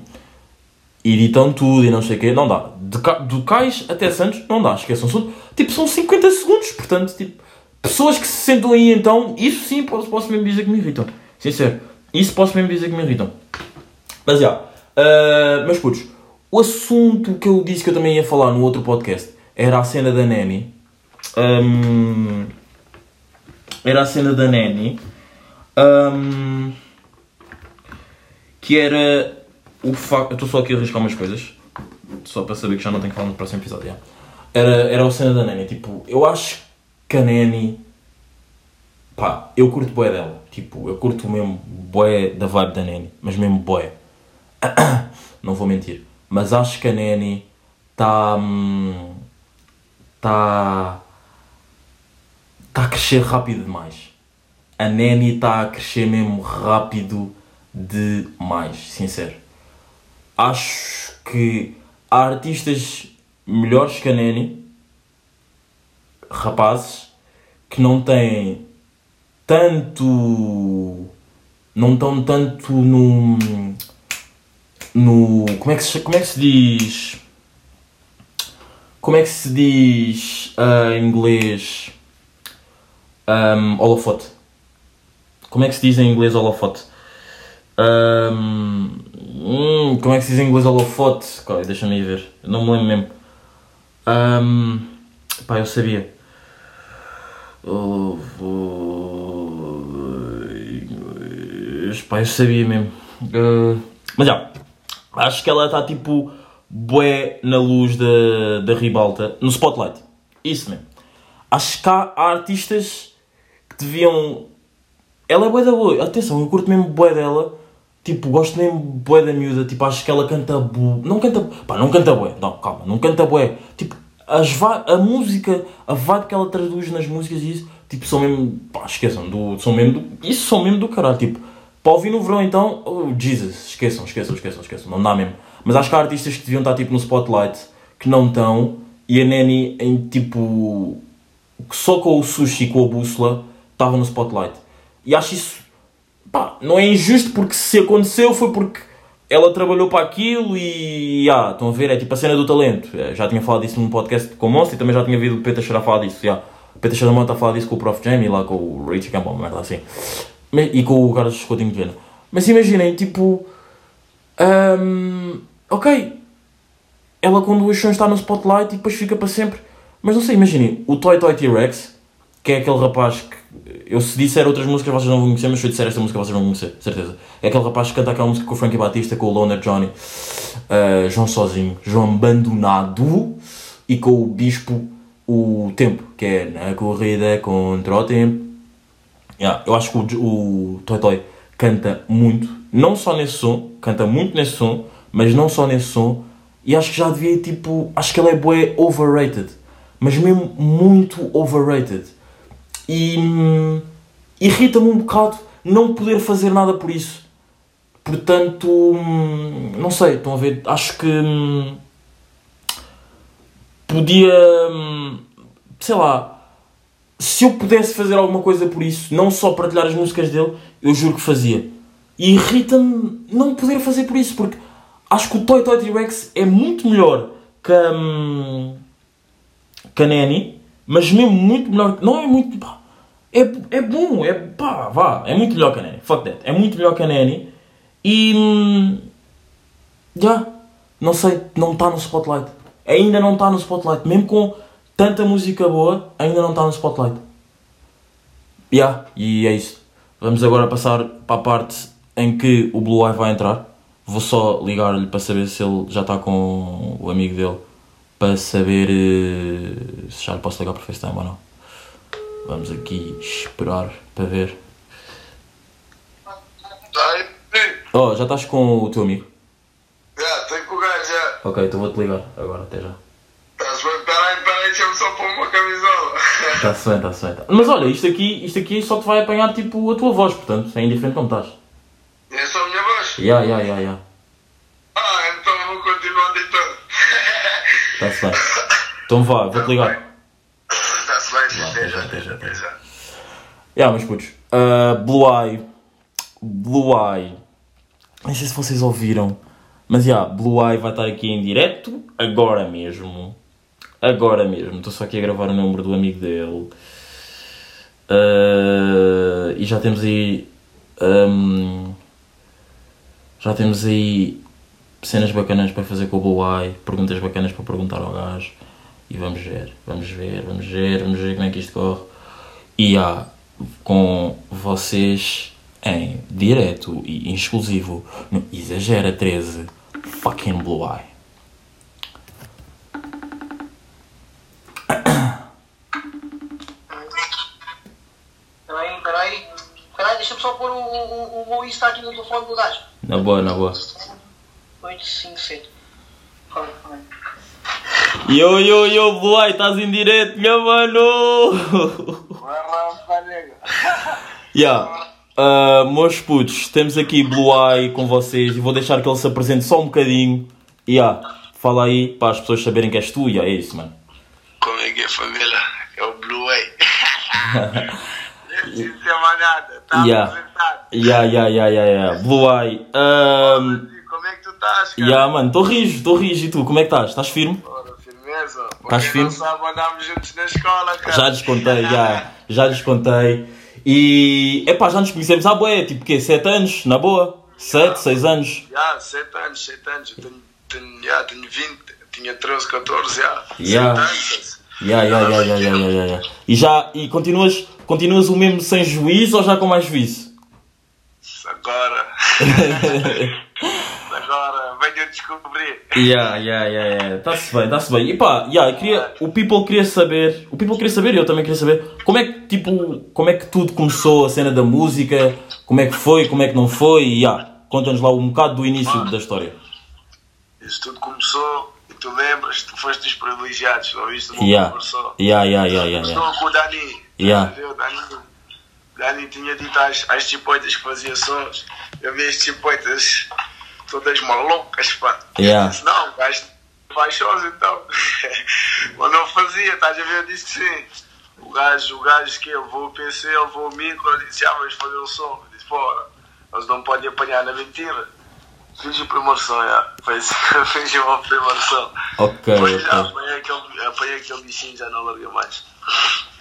editam tudo e não sei o quê. Não dá. Do Cais até Santos, não dá. Esqueçam. São, tipo, são 50 segundos. Portanto, tipo. Pessoas que se sentam aí então. Isso sim posso, posso mesmo dizer que me irritam. Sincero. Isso posso mesmo dizer que me irritam. Mas já. ah, mas putos, o assunto que eu disse que eu também ia falar no outro podcast era a cena da Nani. Ahm, era a cena da Nani. Ahm, que era o facto. Eu estou só aqui a arriscar umas coisas. Só para saber que já não tenho que falar no próximo episódio. já. Era, era a cena da Nani. Tipo, eu acho que a Nani. Pá, eu curto boé dela. Tipo, eu curto mesmo boé da vibe da Nani. Mas mesmo boé. não vou mentir. Mas acho que a Nani está. Está. Está a crescer rápido demais. A Nani está a crescer mesmo rápido demais, sincero. Acho que há artistas melhores que a Nani, rapazes, que não têm tanto. não estão tanto no. No. como é que se, como é que se diz. como é que se diz ah, em inglês. Um, holofote. Como é que se diz em inglês holofote? Um, hum, como é que se diz em inglês holofote? Deixa-me ver. Eu não me lembro mesmo. Um, pá, eu sabia. Oh, pá, eu sabia mesmo. Uh, mas já, acho que ela está tipo bué na luz da, da ribalta, no spotlight. Isso mesmo. Acho que há, artistas que deviam. Ela é bué da boa. Atenção, eu curto mesmo bué dela. Tipo, gosto mesmo bué da miúda. Tipo, acho que ela canta bu... Não canta... Pá, não canta bué. Não, calma. Não canta bué. Tipo, as va... a música, a vibe que ela traduz nas músicas e isso, tipo, são mesmo... Pá, esqueçam. Do... São mesmo do... Isso são mesmo do caralho. Tipo, para ouvir no verão então... Oh, Jesus. Esqueçam, esqueçam, esqueçam, esqueçam. Não dá mesmo. Mas acho que há artistas que deviam estar, tipo, no spotlight, que não estão. E a Nani, em, tipo... Só com o sushi, com a bússola, estava no spotlight. E acho isso pá, não é injusto porque se aconteceu foi porque ela trabalhou para aquilo e ah, estão a ver, é tipo a cena do talento. Eu já tinha falado disso num podcast com o Monster e também já tinha ouvido o Peter Cheira falar disso. Yeah. O Peter Cheira está a falar disso com o Prof. Jamie lá com o Richie Campbell, merda assim. E com o Carlos Coutinho de Viena. Mas imaginem, tipo. Um, ok. Ela com duas sons está no spotlight e depois fica para sempre. Mas não sei, imaginem, o Toy Toy T-Rex, que é aquele rapaz que eu se disser outras músicas vocês não vão conhecer, mas se eu disser esta música vocês vão conhecer, certeza. É aquele rapaz que canta aquela música com o Frankie Batista, com o Loner Johnny, uh, João Sozinho, João Abandonado e com o Bispo o Tempo, que é na corrida contra o tempo. Yeah, eu acho que o, o Toy Toy canta muito, não só nesse som, canta muito nesse som, mas não só nesse som, e acho que já devia tipo. Acho que ele é bué overrated, mas mesmo muito overrated e hum, irrita-me um bocado não poder fazer nada por isso. Portanto, hum, não sei, estão a ver? Acho que hum, podia, hum, sei lá, se eu pudesse fazer alguma coisa por isso, não só partilhar as músicas dele, eu juro que fazia. E irrita-me não poder fazer por isso, porque acho que o Toy Toy T-Rex é muito melhor que, hum, que a Nanny, mas mesmo muito melhor. Não é muito. Pá, é, é bom, é pá, vá, é muito melhor que a Nanny. Fuck that. É muito melhor que a Nanny. E. Hum, já. Yeah, não sei, não está no spotlight. Ainda não está no spotlight. Mesmo com tanta música boa, ainda não está no spotlight. Yeah, e é isso. Vamos agora passar para a parte em que o Blue Eye vai entrar. Vou só ligar-lhe para saber se ele já está com o amigo dele. Para saber uh, se já lhe posso ligar para FaceTime ou não. Vamos aqui esperar para ver. Oh, já estás com o teu amigo? Já, estou com o gajo, já. Ok, então vou-te ligar agora, até já. Está-se bem, está-se bem. Mas olha, isto aqui, isto aqui só te vai apanhar tipo a tua voz, portanto, é indiferente como estás. É só a minha voz? Ya, ya, ya, ya. Ah, então eu vou continuar deitando. Está-se bem. Então vá, vou-te ligar. Está-se bem, Lá, até já, até já, já, até já. já. Yeah, mas putos, uh, Blue Eye, Blue Eye, não sei se vocês ouviram, mas yeah, Blue Eye vai estar aqui em direto, agora mesmo, agora mesmo, estou só aqui a gravar o número do amigo dele, Uh, e já temos aí, um, já temos aí cenas bacanas para fazer com o Eye, perguntas bacanas para perguntar ao gajo, e vamos ver, vamos ver, vamos ver, vamos ver como é que isto corre. E há com vocês em direto e exclusivo no Exagera 13 fucking Blue Eye. O, o, o Insta aqui no telefone do gajo. Na boa, na boa. 857. Calma, calma. Yo, yo, yo, Blue Eye, estás em direto, meu mano! Vai lá. Yeah. Uh, meus putos, temos aqui Blue Eye com vocês e vou deixar que ele se apresente só um bocadinho. Yeah. Fala aí para as pessoas saberem que és tu, yeah, é isso, mano. Como é que é, família? É o Blue Way. Não precisa mais nada. Está Yeah. Apresentado. Yeah, yeah, yeah, yeah, yeah. Blue Eye. Um, Como é que tu estás, cara? yeah, mano, estou rijo, estou rijo. E tu, como é que estás? Estás firme? Ora, firmeza. Estás firme? não sabe, andámos juntos na escola, cara. Já descontei, já, já descontei. E, epá, já nos conhecemos há boé, tipo quê? 7 anos, na boa? 7, 6 anos. Já, 7 anos, 7 anos. Eu tenho, tenho, já, tenho 20, tinha 13, 14, já. Já. Sete anos. Ya, ya, ya, ya, ya, ya, ya, ya. E já, e continuas, continuas o mesmo sem juízo ou já com mais juízo? Agora. Agora, venho descobrir. Ya, ya, ya, ya. Está-se bem, está-se bem. E pá, eu queria, o people queria saber, o people queria saber e eu também queria saber, como é que, tipo, como é que tudo começou, a cena da música, como é que foi, como é que não foi, e ya, conta-nos lá um bocado do início da história. Isso tudo começou, e tu lembras, tu foste dos privilegiados, não viste? O Ya, professor. ya, ya, ya, ya. Estou com o Dani. Yeah. Entendeu? Dani, Dani tinha dito às, às chipoitas que fazia sons. Eu vi as chipoitas todas malucas, pá. Yeah. Eu disse, não, o gajo faz sons então. Mas não fazia, estás a ver? Eu disse que sim. O gajo, o gajo que levou o PC, levou o micro, ele disse, ah, vamos fazer o som. Eu disse, fora, eles não podem apanhar na mentira. Fiz o primeiro som, já. Foi assim que eu fiz primeiro som. Ok, Depois já ok. apanhei aquele, apanhei aquele bichinho, já não larguei mais.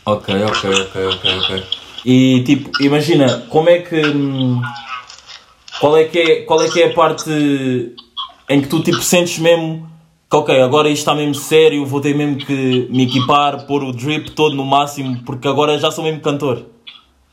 Ok, ok, ok, ok, ok. E tipo, imagina, como é que. hum, Qual é que é, qual é, que é a parte em que tu tipo sentes mesmo que ok, agora isto está mesmo sério, vou ter mesmo que me equipar, pôr o drip todo no máximo, porque agora já sou mesmo cantor.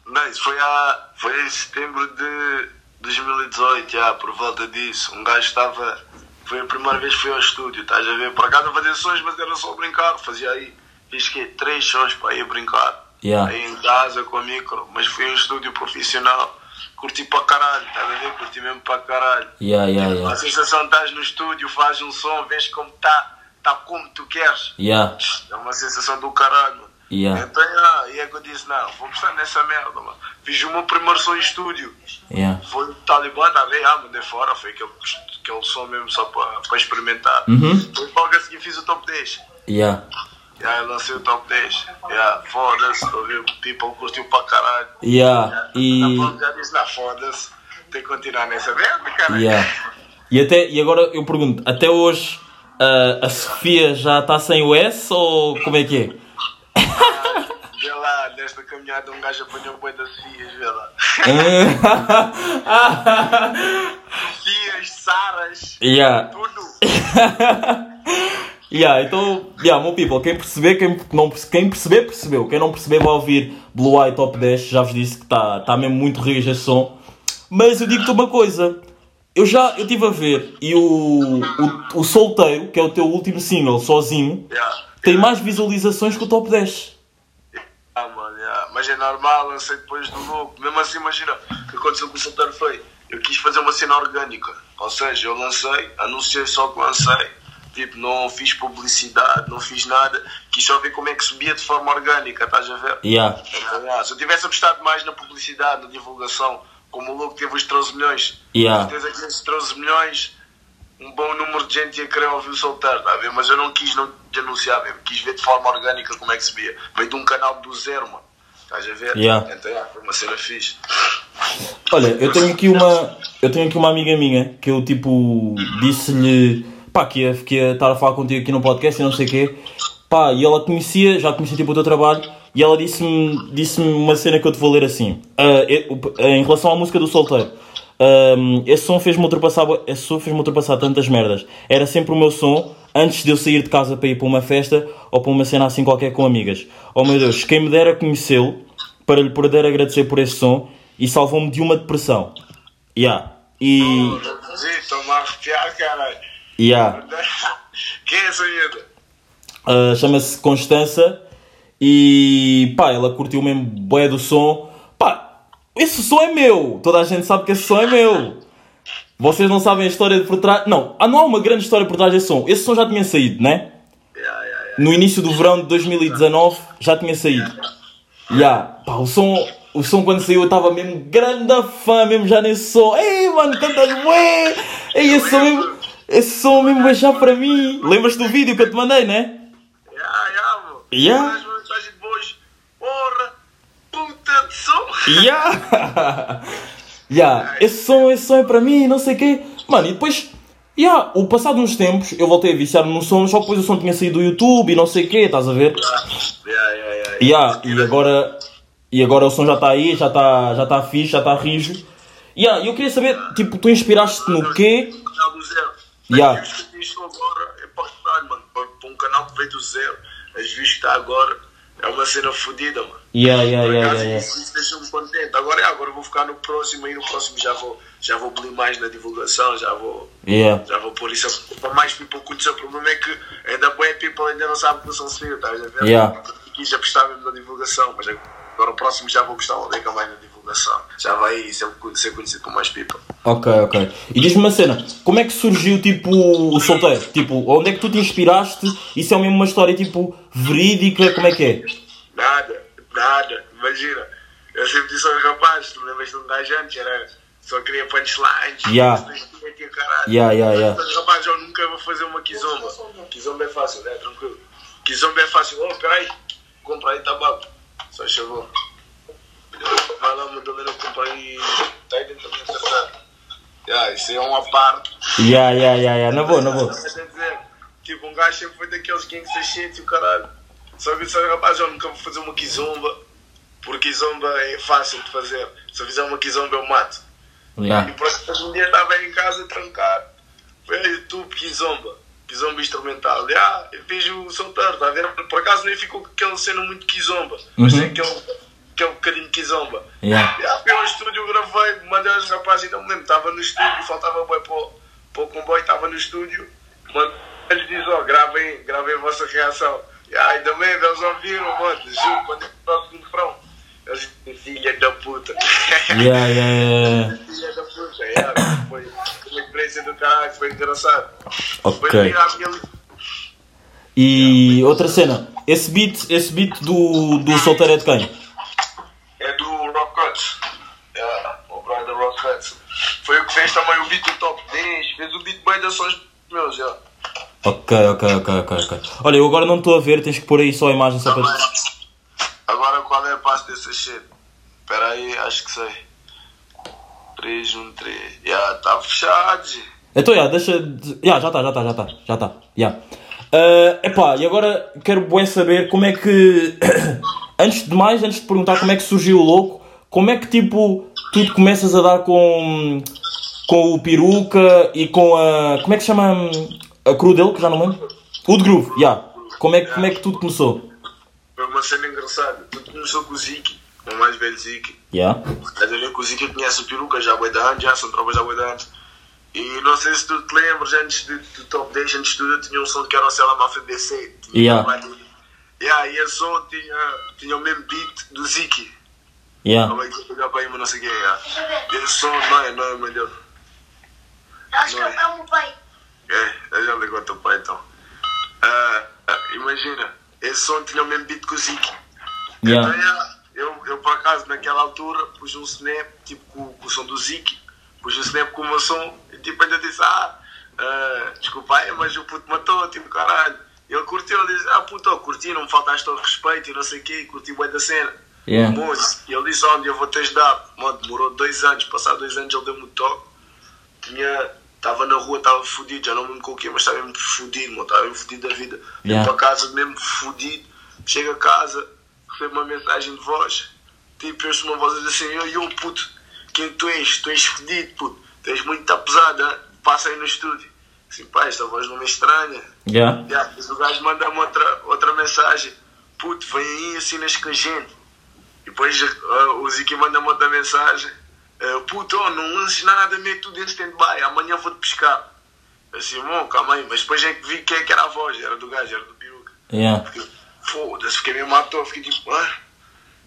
Não, isso foi, há, foi em setembro de 2018, já, por volta disso. Um gajo estava. Foi a primeira vez que fui ao estúdio, estás a ver? Por acaso a fazer sons, mas era só brincar. Fazia aí, fiz que Três sons para ir brincar. Yeah. Aí em casa com a micro, mas fui a um estúdio profissional. Curti para caralho, estás a ver? Curti mesmo para caralho. Yeah, yeah, A yeah. sensação de estás no estúdio, fazes um som, vês como está, está como tu queres. Yeah, É uma sensação do caralho, mano. yeah, Então, ah, e é que eu disse, não, vou postar nessa merda, mano. Fiz o meu primeiro som em estúdio. yeah. Foi o Talibã, tá a ver? Ah, mandei fora, foi aquele, aquele som mesmo só para experimentar. Uhum. Foi logo a seguir fiz o top 10. Yeah. E aí lancei o top 10. Yeah, foda-se, people curtiu para caralho. Yeah. E. Na ponta já disse, não, foda-se, tem que continuar nessa merda, cara. Yeah. E, até, e agora eu pergunto, até hoje a, a Sofia já está sem o S ou como é que é? Vê lá, nesta caminhada um gajo apanhou boi das fias, vê lá. Fias, Saras, yeah. tudo. Yeah, então, yeah, meu people, quem perceber, quem, não, quem perceber, percebeu. Quem não perceber vai ouvir Blue Eye Top 10, já vos disse que está tá mesmo muito rijo esse som. Mas eu digo-te uma coisa, eu já eu estive a ver e o, o, o Solteiro, que é o teu último single, sozinho, Yeah. tem mais visualizações que o Top 10. Ah, mano, yeah. mas é normal, lancei depois do louco. Mesmo assim, imagina, o que aconteceu com o solteiro foi, eu quis fazer uma cena orgânica. Ou seja, eu lancei, anunciei só que lancei, tipo, não fiz publicidade, não fiz nada, quis só ver como é que subia de forma orgânica, estás a ver? Yeah, yeah, se eu tivesse apostado mais na publicidade, na divulgação, como o louco teve os 13 milhões, Yeah. certeza que esses 13 milhões, um bom número de gente ia querer ouvir o solteiro, tá a ver? Mas eu não quis não te anunciar mesmo, quis ver de forma orgânica como é que se via. Veio de um canal do zero, mano. Estás a ver? Yeah. Então, yeah, foi uma cena fixe. Olha, eu tenho aqui uma. Eu tenho aqui uma amiga minha que eu tipo disse-lhe pá, que ia, que ia estar a falar contigo aqui no podcast e não sei o quê. Pá, e ela conhecia, já conhecia tipo o teu trabalho, e ela disse-me disse uma cena que eu te vou ler assim. Ah, o- em relação à música do solteiro. Ahm, esse som fez-me ultrapassar, esse som fez-me ultrapassar tantas merdas. Era sempre o meu som antes de eu sair de casa para ir para uma festa ou para uma cena assim qualquer com amigas. Oh meu Deus, quem me dera conhecê-lo para lhe poder agradecer por esse som e salvou-me de uma depressão. Yeah. E. Estou-me arrepiar, caralho. Yeah. Quem é essa miúda? Uh, Chama-se Constança e pá, ela curtiu mesmo bué do som. Pá, esse som é meu. Toda a gente sabe que esse som é meu. Vocês não sabem a história de por trás. Não, ah, não há uma grande história por trás desse som. Esse som já tinha saído, né? Yeah, yeah, yeah. No início do verão de 2019 já tinha saído. Yeah. Pá, o som, o som quando saiu eu estava mesmo grande fã mesmo já nesse som. Ei, mano, cantas bué! Ei, esse som mesmo, esse som mesmo já para mim. Lembras do vídeo que eu te mandei, né? Yeah, yeah, mano. Yeah. Voz, porra, puta de som. Yeah. yeah. Esse som, esse som é para mim, não sei o quê. Mano, e depois, yeah, o passado uns tempos, eu voltei a viciar no som, só que depois o som tinha saído do YouTube e não sei o quê, estás a ver? Yeah, yeah, yeah. Yeah, e agora, e agora o som já está aí, já está já tá fixe, já está rijo. Yeah, e eu queria saber, tipo, tu inspiraste no quê? canal do zero. Yeah. Mas Isto agora é para caralho, mano. Para, um canal que veio do zero. as views que está agora, é uma cena fodida, mano. Yeah, yeah, Por yeah, acaso, yeah. Isso, isso deixou-me contente. Agora, é, agora vou ficar no próximo, aí no próximo já vou, já vou bolir mais na divulgação, já vou, Yeah. já vou pôr isso para mais people conhecer. O problema é que ainda bem people ainda não sabe que sou filho, estás a ver? Yeah. Quis apostar mesmo na divulgação, mas agora o próximo já vou gostar de mais na divulgação. Já vai ser, ser conhecido por mais people. Ok, ok. E diz-me uma cena, como é que surgiu tipo o solteiro? Tipo, onde é que tu te inspiraste? Isso é mesmo uma história tipo verídica? Como é que é? Nada, nada. Imagina, eu sempre disse aos rapazes, tu lembras de um gajo antes, era, só queria punchlines, Yeah. metia caralho. Yeah, yeah, yeah. Mas, rapaz, eu nunca vou fazer uma kizomba. Kizomba é fácil, é tranquilo. Kizomba é fácil. Oh, peraí, compra aí tabaco. Só chegou. Vai lá, Madalena, compra aí. Tá aí dentro da minha certeza. Yeah, isso é uma parte. Yeah, yeah, yeah, yeah. Não vou, não vou. Tipo, um gajo sempre foi daqueles gangsters shit e o caralho. Só que disse, rapaz, eu nunca vou fazer uma kizomba. Porque kizomba é fácil de fazer. Se eu fizer uma kizomba, eu mato. E Yeah. por acaso um dia estava em casa trancado. Foi a YouTube Kizomba. Kizomba instrumental. E, ah, eu fiz o solteiro, está a ver? Por acaso nem ficou com aquela cena muito Kizomba. Mas Uhum. tem aquele, aquele bocadinho Kizomba. Yeah. E, ah, fui ao estúdio, gravei, mandei aos rapazes, ainda me lembro. Estava no estúdio, faltava boi para, o- o comboio, estava no estúdio. Eles dizem, ó, gravem, gravem a vossa reação. E, ah, ainda bem, eles ouviram, mano. Juro, quando eu estava no refrão. Eles dizem, filha da puta. Yeah, yeah, yeah. Filha da puta, é, foi uma experiência do caralho, foi engraçado. Ok. Foi a minha E outra cena, esse beat, esse beat do, do solteiro é de quem? É do Rock Cuts. É, o brother Rock Cuts. Foi o que fez também o beat do Top 10, fez o beat bem das sons meus, já. Ok, ok, ok, ok, ok. Olha, eu agora não estou a ver, tens que pôr aí só a imagem só para. Agora qual é a passo desse shit? Espera aí, acho que sei. 3, 1, 3. Já, tá fechado. Então, yeah, deixa. de- Yeah, já está, já está, já está, já está. Yeah. Uh, epá, e agora quero bué saber como é que. antes de mais, antes de perguntar como é que surgiu o louco, como é que tipo tu começas a dar com. com o peruca e com a. como é que se chama a crew dele, que já não lembro? O de Groove, yeah. Como é, que- como é que tudo começou? Foi uma cena engraçada. Tudo começou com o Ziki, o mais velho Ziki. Yeah. Estás a ver que o Ziki conhece o peruca já há boi de anos, já são tropas já há boi de anos. E não sei se tu te lembras, antes de- do Top 10, antes de tudo, eu tinha um som que era o Cela Mafia BC. Tinha Yeah. um Yeah, e esse som tinha, tinha o mesmo beat do Ziki. Yeah. Como é que eu pegar para aí, mas não sei o que é. Esse som não é, não é melhor. Acho que é o meu pai. É, eu já ligou ao teu pai então. Ah, imagina, esse som tinha o mesmo beat que o Ziki. Yeah. Então, yeah, eu, eu por acaso naquela altura pus um snap tipo com, com o som do Ziki, snap com o meu som e tipo ainda disse, ah, ah, desculpa aí, mas o puto matou, tipo caralho. Ele curtiu, ele disse, ah puto, eu curti, não me faltaste ao respeito e não sei o quê, curti bem da cena. Yeah. Moço, E ele disse, onde eu vou te ajudar. Mano, demorou dois anos, passado dois anos ele deu-me o toque. Tinha, estava na rua, estava fodido, já não me lembro com o quê, mas estava mesmo fodido, mano, estava mesmo fodido da vida. Vim Yeah. para casa mesmo fodido, chego a casa, recebo uma mensagem de voz, tipo, eu uma voz assim, eu, eu puto, quem tu és? Tu és fodido, puto, tu és muito hein? passa aí no estúdio. Assim, pá, esta voz não me estranha. Yeah. Yeah, depois o gajo manda-me outra, outra mensagem. Puto, vem aí assinas com a gente. E depois ah, o Ziki manda-me outra mensagem. ah, puto, oh, não lances nada, mete tudo em stand-by. Amanhã vou-te pescar. Assim, bom, calma aí. Mas depois é que vi quem é que era a voz. Era do gajo, era do peruca. Yeah. Foda-se, fiquei à toa. Fiquei tipo, ah.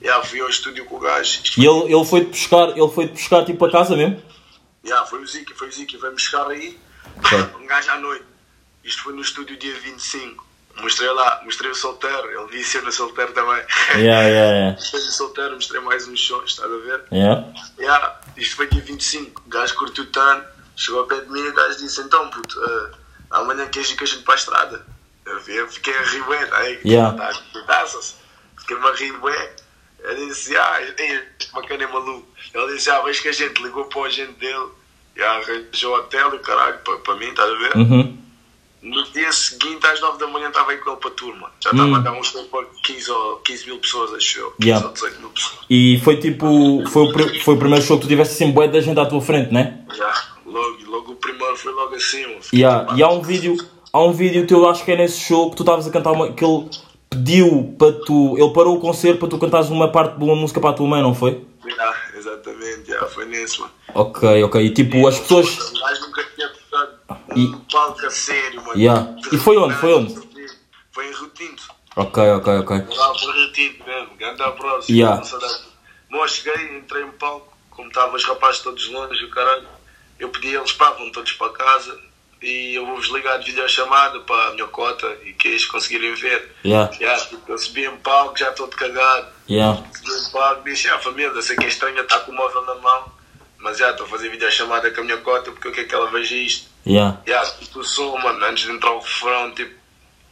Yeah, fui ao estúdio com o gajo. E ele, ele foi-te buscar, ele foi-te buscar tipo a casa mesmo? Yeah, foi o Ziki, foi o Ziki. Vai-me buscar aí. Ok. Um gajo à noite. Isto foi no estúdio dia 25. Mostrei lá, mostrei o solteiro. Ele disse eu no solteiro também. Yeah, yeah, yeah. Mostrei o solteiro, mostrei mais uns sons, estás a ver? Yeah. Yeah, isto foi dia 25. O gajo curtiu tanto. Chegou ao pé de mim e o gajo disse: Então, puto, eh, amanhã queres ir com a gente para a estrada? Eu, fiquei a rir, tá aí, Yeah. tá. Fiquei-me a rir, bué. Ele disse: Ah, este bacana é maluco. Ele disse: Ah, vejo que a gente ligou para o agente dele e arranjou hotel e caralho para, para mim, estás a ver? Uhum. No dia seguinte, às 9 da manhã, estava aí com ele para a turma. Já estava a dar um show para 15, ou 15 mil pessoas, acho eu. 15 Yeah. ou 18 mil pessoas. E foi tipo, foi o, foi o primeiro show que tu tiveste assim bué da gente à tua frente, né? Já, logo, logo o primeiro foi logo assim. Yeah. E há um vídeo, há um vídeo teu, acho que é nesse show que tu estavas a cantar uma, aquele pediu para tu. Ele parou o concerto para tu cantares uma parte de uma música para a tua mãe, não foi? Yeah, exatamente, yeah, foi nisso, mano. Ok, ok. E tipo, as pessoas. Nunca tinha tocado E- palco a sério, mano. Yeah. E foi onde? Foi onde? Foi em Rio Tinto. Ok, ok, ok. Lá por Rio Tinto mesmo, grande abraço. Yeah. Bom, cheguei, entrei no palco, como estavam os rapazes todos longe, o caralho. Eu pedi a eles, pá, vão todos para casa e eu vou-vos ligar de videochamada para a minha cota e que eles conseguirem ver. Yeah, Yeah, tipo, eu subi em palco, já todo cagado. yeah. Subi em palco, disse, ah, família, sei que é estranho estar com o móvel na mão, mas já estou a fazer videochamada com a minha cota porque eu quero que ela veja isto. Yeah. Yeah, o som, mano, antes de entrar o refrão, tipo,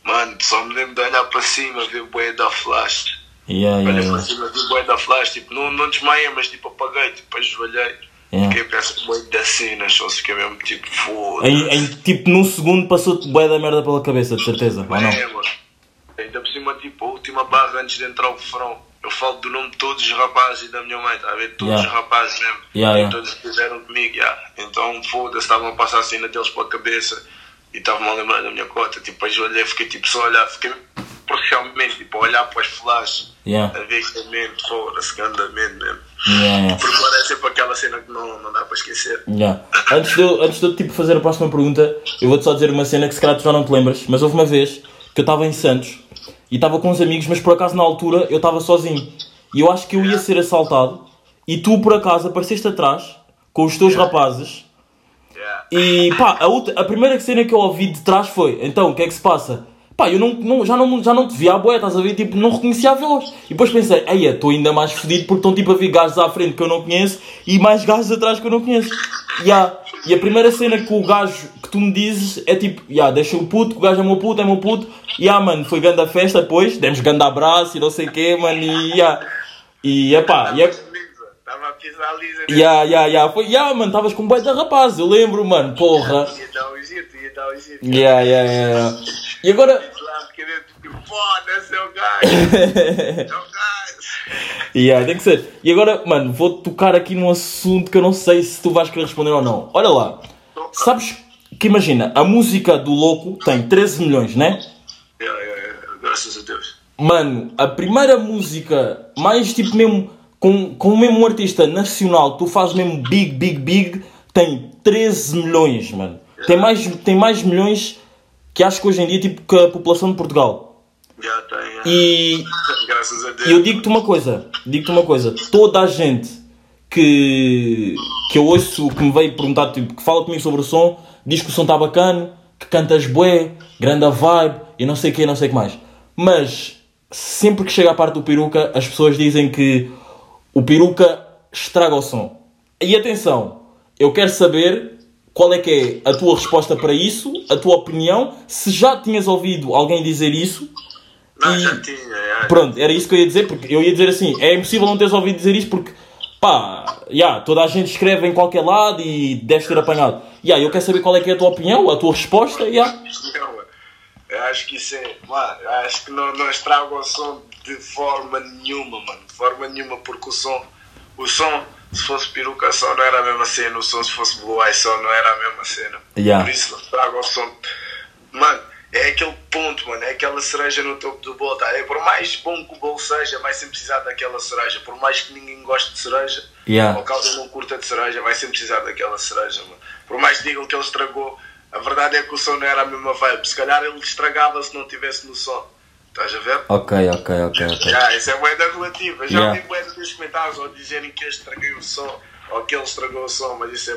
mano, só me lembro de olhar para cima, ver o bué da flash. Yeah, yeah, Olhei para yeah. cima, vi o bué da flash, tipo, não, não desmaiei, mas tipo, apaguei, tipo, ajoelhei. Yeah. Fiquei pensando, bué da cena, só fiquei mesmo, tipo, foda Em, em, tipo, num segundo passou-te bué da merda pela cabeça, de certeza, ou não? É, mano. Ainda por cima, tipo, a última barra antes de entrar o refrão, eu falo do nome de todos os rapazes e da minha mãe, tá a ver? Todos Yeah. os rapazes mesmo. Yeah, e yeah. todos fizeram comigo, yeah. Então, foda-se, estavam a passar a cena deles pela cabeça e estavam a lembrar da minha cota. Tipo, ajoelhei, fiquei tipo só a olhar, fiquei parcialmente, tipo, a olhar para os flashes, Yeah. a ver que é mesmo, foda-se, grandamente mesmo. Yeah. Porque agora é sempre aquela cena que não, não dá para esquecer. Yeah. Antes de eu, antes de eu tipo, fazer a próxima pergunta, eu vou-te só dizer uma cena que se calhar tu já não te lembras, mas houve uma vez que eu estava em Santos e estava com uns amigos, mas por acaso na altura eu estava sozinho. E eu acho que eu ia ser assaltado e tu por acaso apareceste atrás com os teus rapazes Yeah. e pá, a, outra, a primeira cena que eu ouvi de trás foi, então, o que é que se passa? Pá, eu não, não- já, não, já não te via a boé, estás a ver? Tipo, não reconhecia a voz. E depois pensei, ei, estou ainda mais fodido porque estão tipo a vir gajos à frente que eu não conheço e mais gajos atrás que eu não conheço. Ya. E a primeira cena que o gajo que tu me dizes é tipo, ya, deixa o puto, que o gajo é meu puto, é meu puto. E ah, mano, foi grande a festa depois, demos grande abraço e não sei o quê, mano, e ya. E epá, e é. Estava a pisar lisa. Ya, ya, ya, foi, ya, mano, estavas com um de rapaz, eu lembro, mano, porra. Ia dar o Egito, ia dar o Egito. Ya, ya, ya. E agora. É o. É o. Yeah, tem que ser. E agora, mano, vou tocar aqui num assunto que eu não sei se tu vais querer responder ou não. Olha lá. Sabes que imagina, a música do Louco tem 13 milhões, né? Yeah, yeah, yeah. Graças a Deus. Mano, a primeira música mais tipo mesmo com, com mesmo um artista nacional, que tu fazes mesmo big, big, big, tem 13 milhões, mano. Tem mais, tem mais milhões que acho que hoje em dia tipo que a população de Portugal. Já tem. yeah. E Graças a Deus. E eu digo-te uma coisa, digo-te uma coisa, toda a gente que, que eu ouço, que me veio perguntar, tipo, que fala comigo sobre o som, diz que o som está bacana, que cantas bué, grande a vibe e não sei o que, não sei o que mais. Mas sempre que chega a parte do peruca, as pessoas dizem que o peruca estraga o som. E atenção, eu quero saber qual é que é a tua resposta para isso, a tua opinião, se já tinhas ouvido alguém dizer isso Não, e- já tinha. yeah. Pronto, era isso que eu ia dizer, porque eu ia dizer assim, é impossível não teres ouvido dizer isso porque, pá, já, toda a gente escreve em qualquer lado e deves ter apanhado. Já, eu quero saber qual é que é a tua opinião, a tua resposta, já. Não. Eu acho que isso é. Mano, eu acho que não, não estraga o som de forma nenhuma, mano. De forma nenhuma, porque o som. O som, se fosse peruca só, não era a mesma cena. O som, se fosse blue eye só, não era a mesma cena. Yeah. Por isso, estraga o som. Mano, é aquele ponto, mano. É aquela cereja no topo do bolo. Tá? É, por mais bom que o bolo seja, vai sempre precisar daquela cereja. Por mais que ninguém goste de cereja, Yeah. ou alguém não curta de cereja, vai sempre precisar daquela cereja, mano. Por mais que digam que ele estragou, a verdade é que o som não era a mesma vibe. Se calhar ele estragava se não tivesse no som. Estás a ver? Ok, ok, ok, ok. Já, isso é moeda relativa. Já Yeah. ouvi moeda dos comentários ou dizerem que eu estraguei o som ou que ele estragou o som, mas isso é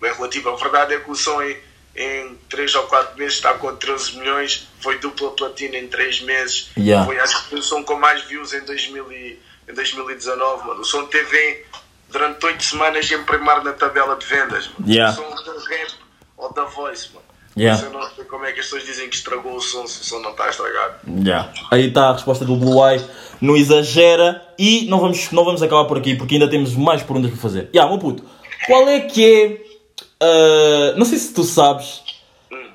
bem relativo. A verdade é que o som em, em 3 ou 4 meses está com 13 milhões, foi dupla platina em 3 meses. Yeah. Foi acho que o som com mais views em, 2000 e, em 2019, mano. O som teve durante 8 semanas em primeiro na tabela de vendas. Mano. Yeah. O som do rap ou da voice, mano. Yeah. Eu não sei como é que as pessoas dizem que estragou o som se o som não está estragado. Já. Aí está a resposta do Blue Eye, não exagera e não vamos, não vamos acabar por aqui porque ainda temos mais perguntas para fazer. Já, meu puto, qual é que é. ah, não sei se tu sabes.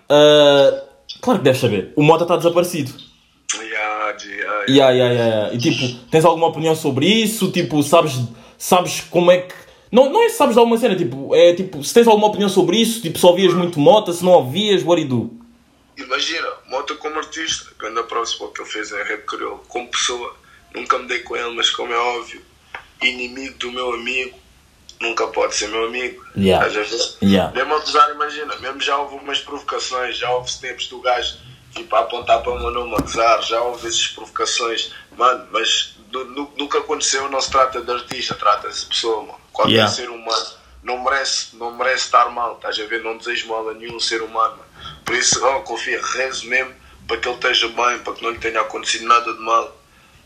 ah, claro que deves saber. O Mota está desaparecido. Yeah, yeah, Yeah, yeah, yeah, yeah. E tipo, tens alguma opinião sobre isso? Tipo, sabes, sabes como é que. Não, não é se sabes de alguma cena, tipo, é tipo, se tens alguma opinião sobre isso, tipo, se ouvias muito mota, se não ouvias, what do you do? Imagina, Mota como artista, grande próximo que ele fez em rap crioulo. Como pessoa, nunca me dei com ele, mas como é óbvio, inimigo do meu amigo, nunca pode ser meu amigo. Yeah. A ver? Yeah. Mesmo a gozar, imagina, mesmo já houve umas provocações, já houve tempos do gajo tipo, a apontar para o meu nome a gozar, já houve essas provocações, mano, mas nu- nu- nunca aconteceu, não se trata de artista, trata-se de pessoa, mano. Qualquer Yeah. ser humano não merece, não merece estar mal, estás a ver? Não desejo mal a nenhum ser humano, mano. Por isso, oh, confia, rezo mesmo para que ele esteja bem, para que não lhe tenha acontecido nada de mal.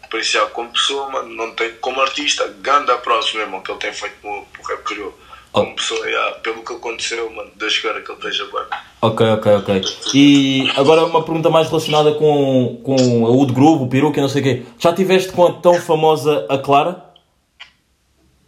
Por isso, já, como pessoa, mano, não tem, como artista, grande próximo mesmo, que ele tem feito no, no rap criou. Como pessoa, já, pelo que aconteceu, mano, Deus queira que ele esteja bem. Ok, ok, ok. E agora uma pergunta mais relacionada com, com a Wood Groove, o peruca e não sei o quê. Já tiveste com a tão famosa a Clara?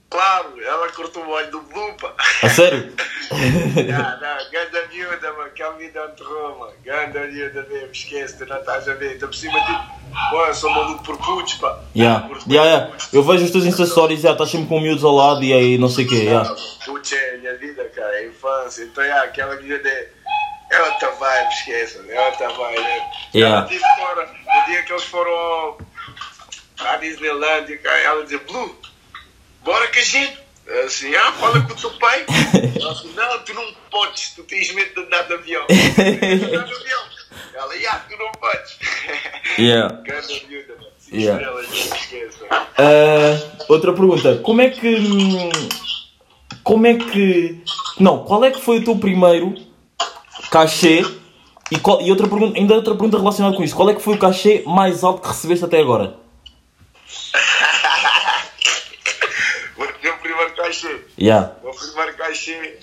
Claro, ela cortou o olho do Blupa. A sério? não, não, ganda miúda, mano, que a vida enterrou, mano. Ganda miúda mesmo, esquece, tu não estás a ver. Estou por cima de. Pô, eu sou maluco por putos, pá. Yeah. Yeah, yeah. putos. Eu vejo os teus Stories, yeah, estás sempre com miúdos ao lado e aí não sei o quê. Yeah. Putos é a minha vida, cara, é a infância. Então, yeah, aquela miúda é. É outra vibe, esqueça, é outra vibe. né? Yeah. Ela disse fora, no dia que eles foram à Disneylandia, cara, ela dizia, Blue, bora que a gente. Eu Assim, ah, fala com o teu pai. Ela não, tu não podes, tu tens medo de andar de avião. Andar de avião. Ela, yeah, tu não podes. Yeah. Grande miúda, mano. Yeah. Ah, outra pergunta. Como é que. Como é que. Não, qual é que foi o teu primeiro cachê? E, qual- e outra pergunta, ainda outra pergunta relacionada com isso. Qual é que foi o cachê mais alto que recebeste até agora? O meu primeiro cachê. Yeah. O meu primeiro cachê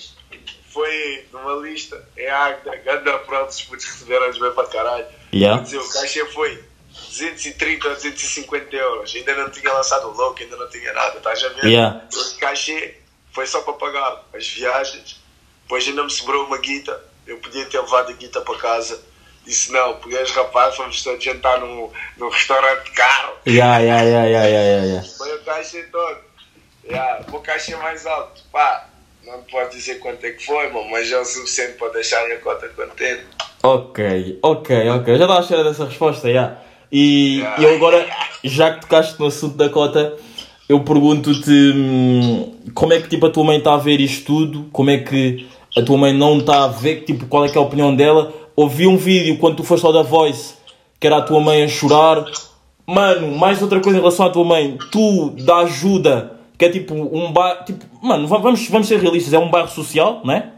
foi numa lista em Agda, Ganda pronto, os putos receberam bem para caralho. Yeah. Dizer, o cachê foi 230 ou 250 euros. Ainda não tinha lançado o logo, ainda não tinha nada, estás a ver? Yeah. O cachê foi só para pagar as viagens. Depois ainda me sobrou uma guita. Eu podia ter levado a guita para casa. Disse não, porque os rapazes fomos todos jantar num, num restaurante caro. Yeah, yeah, yeah, yeah, yeah, yeah. Foi o cachê todo. Yeah, o cachê mais alto. Pá, não posso dizer quanto é que foi, mano, mas é o suficiente para deixar a minha cota contente. Ok, ok, ok. Já estava à espera dessa resposta, já. E e eu agora, já que tocaste no assunto da cota, eu pergunto-te hum, como é que tipo, a tua mãe está a ver isto tudo, como é que a tua mãe não está a ver, tipo, qual é que é a opinião dela. Ouvi um vídeo quando tu foste ao da Voice, que era a tua mãe a chorar. Mano, mais outra coisa em relação à tua mãe, tu dá ajuda, que é tipo um bairro, tipo, mano, va- vamos, vamos ser realistas, é um bairro social, né?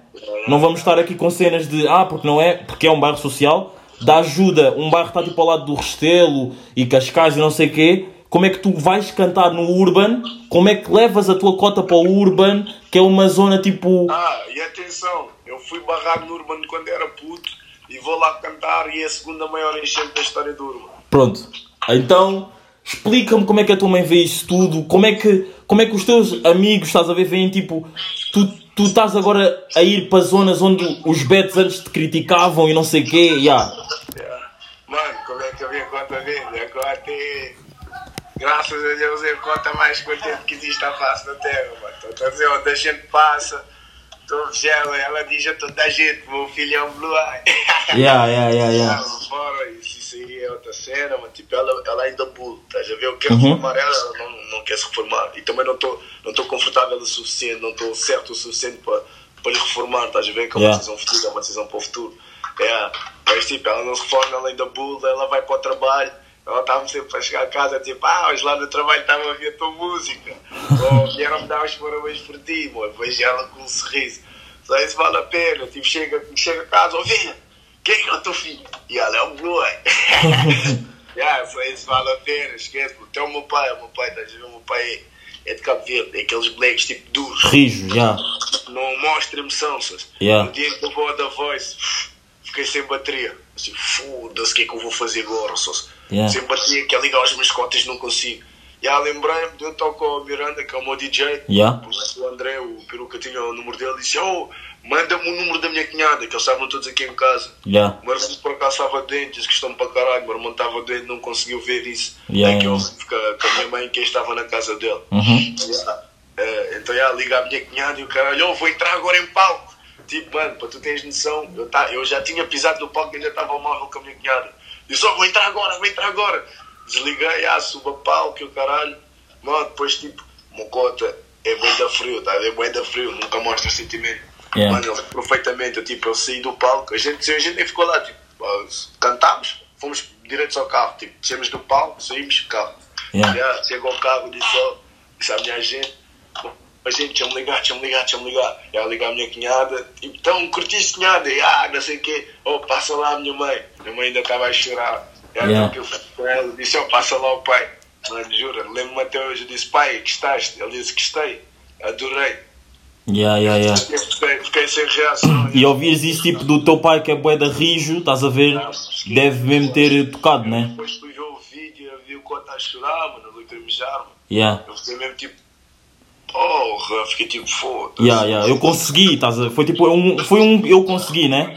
Não vamos estar aqui com cenas de ah, porque não é, porque é um bairro social, dá ajuda, um bairro está tipo ao lado do Restelo e Cascais e não sei o quê. Como é que tu vais cantar no Urban? Como é que levas a tua cota para o Urban, que é uma zona tipo. Ah, e atenção, eu fui barrado no Urban quando era puto e vou lá cantar e é a segunda maior enchente da história do Urban. Pronto. Então, explica-me como é que a tua mãe vê isso tudo, como é que, como é que os teus amigos, estás a ver, veem tipo, tu, tu estás agora a ir para zonas onde os betos antes te criticavam e não sei o quê, yeah. Mano, como é que a minha conta vende? A conta é. Graças a Deus é a conta mais contente que existe à face da terra, mano. Estou a dizer, onde a gente passa, estou ela, ela diz a toda a gente, meu filho é um blue eye. Yeah, yeah, yeah, yeah. Fora, isso, aí é outra cena, mano. Tipo, ela, ela ainda bull, estás a ver? Eu Uhum. quero reformar ela, ela não, não quer se reformar. E também não estou não tô confortável o suficiente, não estou certo o suficiente para para lhe reformar, estás a ver? Que é uma Yeah. decisão futura, é uma decisão para o futuro. É, mas tipo, ela não se reforma, ela ainda bull, ela vai para o trabalho. Ela estava sempre para chegar a casa, tipo, ah, hoje lá no trabalho estava a ouvir a tua música. Ou vieram-me dar os parabéns por ti, mano. Vejo ela com um sorriso. Só isso vale a pena. Tipo, chega, chega a casa, ouvinha, quem é o teu filho? E ela é um blue yeah, só isso vale a pena, esquece. Até o meu pai, o meu pai, estás a ver? O meu pai é, de Cabo Verde, é aqueles blacks tipo duros Rijo, já. não mostra emoção, sas. Yeah. No dia que eu vou da voice, fiquei sem bateria. Assim, foda-se, o que é que eu vou fazer agora, sas? Yeah. Sem bateria, quer ligar os meus cotas, não consigo. Já lembrei-me, eu toco ao Miranda, que é o meu DJ. Yeah. O André, o peruca, tinha o número dele, disse: Oh, manda-me o número da minha cunhada, que eles estavam todos aqui em casa. Já. O meu irmão por acaso estava doente, que estão para caralho. O meu irmão estava doente, não conseguiu ver isso. Yeah, é que eu yeah. com a minha mãe, que estava na casa dele. Uhum. Yeah. Eh, então, já, liga a minha cunhada e o caralho, oh, vou entrar agora em palco. tipo, mano, para tu teres noção, eu, tá, eu já tinha pisado no palco e ainda estava móvel com a minha cunhada. Disse, oh, vou entrar agora, vou entrar agora. Desliguei, ah, suba palco e o caralho. Mano, depois tipo, Mocota é bem da frio, tá? É bem da frio, nunca mostra sentimento. Yeah. Mano, ele perfeitamente, eu, tipo, eu saí do palco, a gente, a gente nem ficou lá, tipo, cantámos, fomos diretos ao carro, tipo, descemos do palco, saímos, carro. Yeah. Yeah, chegou ao carro, disse, ó, disse à minha gente, a gente, deixa-me ligar, deixa-me ligar, deixa-me ligar. E ela ligar à minha cunhada, tipo, então, curtiste cunhada? E, ah, não sei o quê, oh, passa lá a minha mãe. Minha mãe ainda estava a chorar. E ela, Yeah. que eu fui com ela, disse, oh, passa lá o pai. Mano, jura, lembro-me até hoje, eu disse, pai, gostaste? Ele disse, gostei, adorei. Yeah, yeah, yeah. Fiquei, fiquei sem reação. E ouvires isso tipo do teu pai que é bué da rijo, estás a ver? Deve mesmo ter tocado, né? Depois fui ver o vídeo, eu vi o Cota a chorar, mano, eu lacrimejar, mano. Yeah. Eu fiquei mesmo tipo, porra, fiquei tipo, foda-se. Yeah, yeah. Eu consegui, estás a ver? Foi tipo um, foi um eu consegui, né?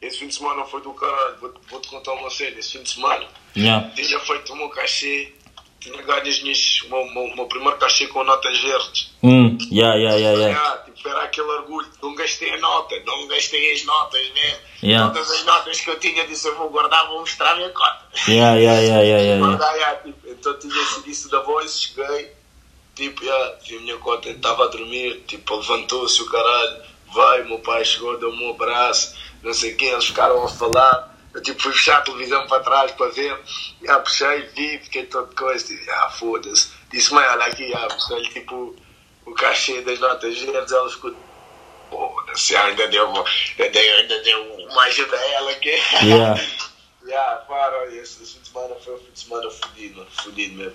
Esse fim de semana foi do caralho, vou- vou-te contar uma cena, esse fim de semana. Yeah. tinha feito o meu cachê, tinha ganho as minhas, o meu, meu, primeiro cachê com notas verdes. Hum, yeah, yeah, yeah, yeah. Ah, tipo, era aquele orgulho, não gastei a nota, não gastei as notas, né? Yeah. Todas as notas que eu tinha, disse eu vou guardar, vou mostrar a minha cota. Yeah, yeah, yeah, yeah, yeah, yeah. Guardar, yeah, tipo, então tinha disso da voz, cheguei, tipo, yeah, vi a minha cota, estava a dormir, tipo, levantou-se o caralho, vai, meu pai chegou, deu-me um abraço, não sei quem, eles ficaram a falar. Eu tipo, fui fechar a televisão para trás para ver, já puxei, vi, fiquei todo coisa, disse, ah, foda-se. Disse, mãe, olha aqui, já, puxei tipo o cachê das notas verdes, ela ficou, foda-se, ainda deu, ainda deu, ainda deu uma ajuda a ela aqui. Yeah. Yeah, para, esse fim de semana foi um fim de semana fodido, fodido mesmo.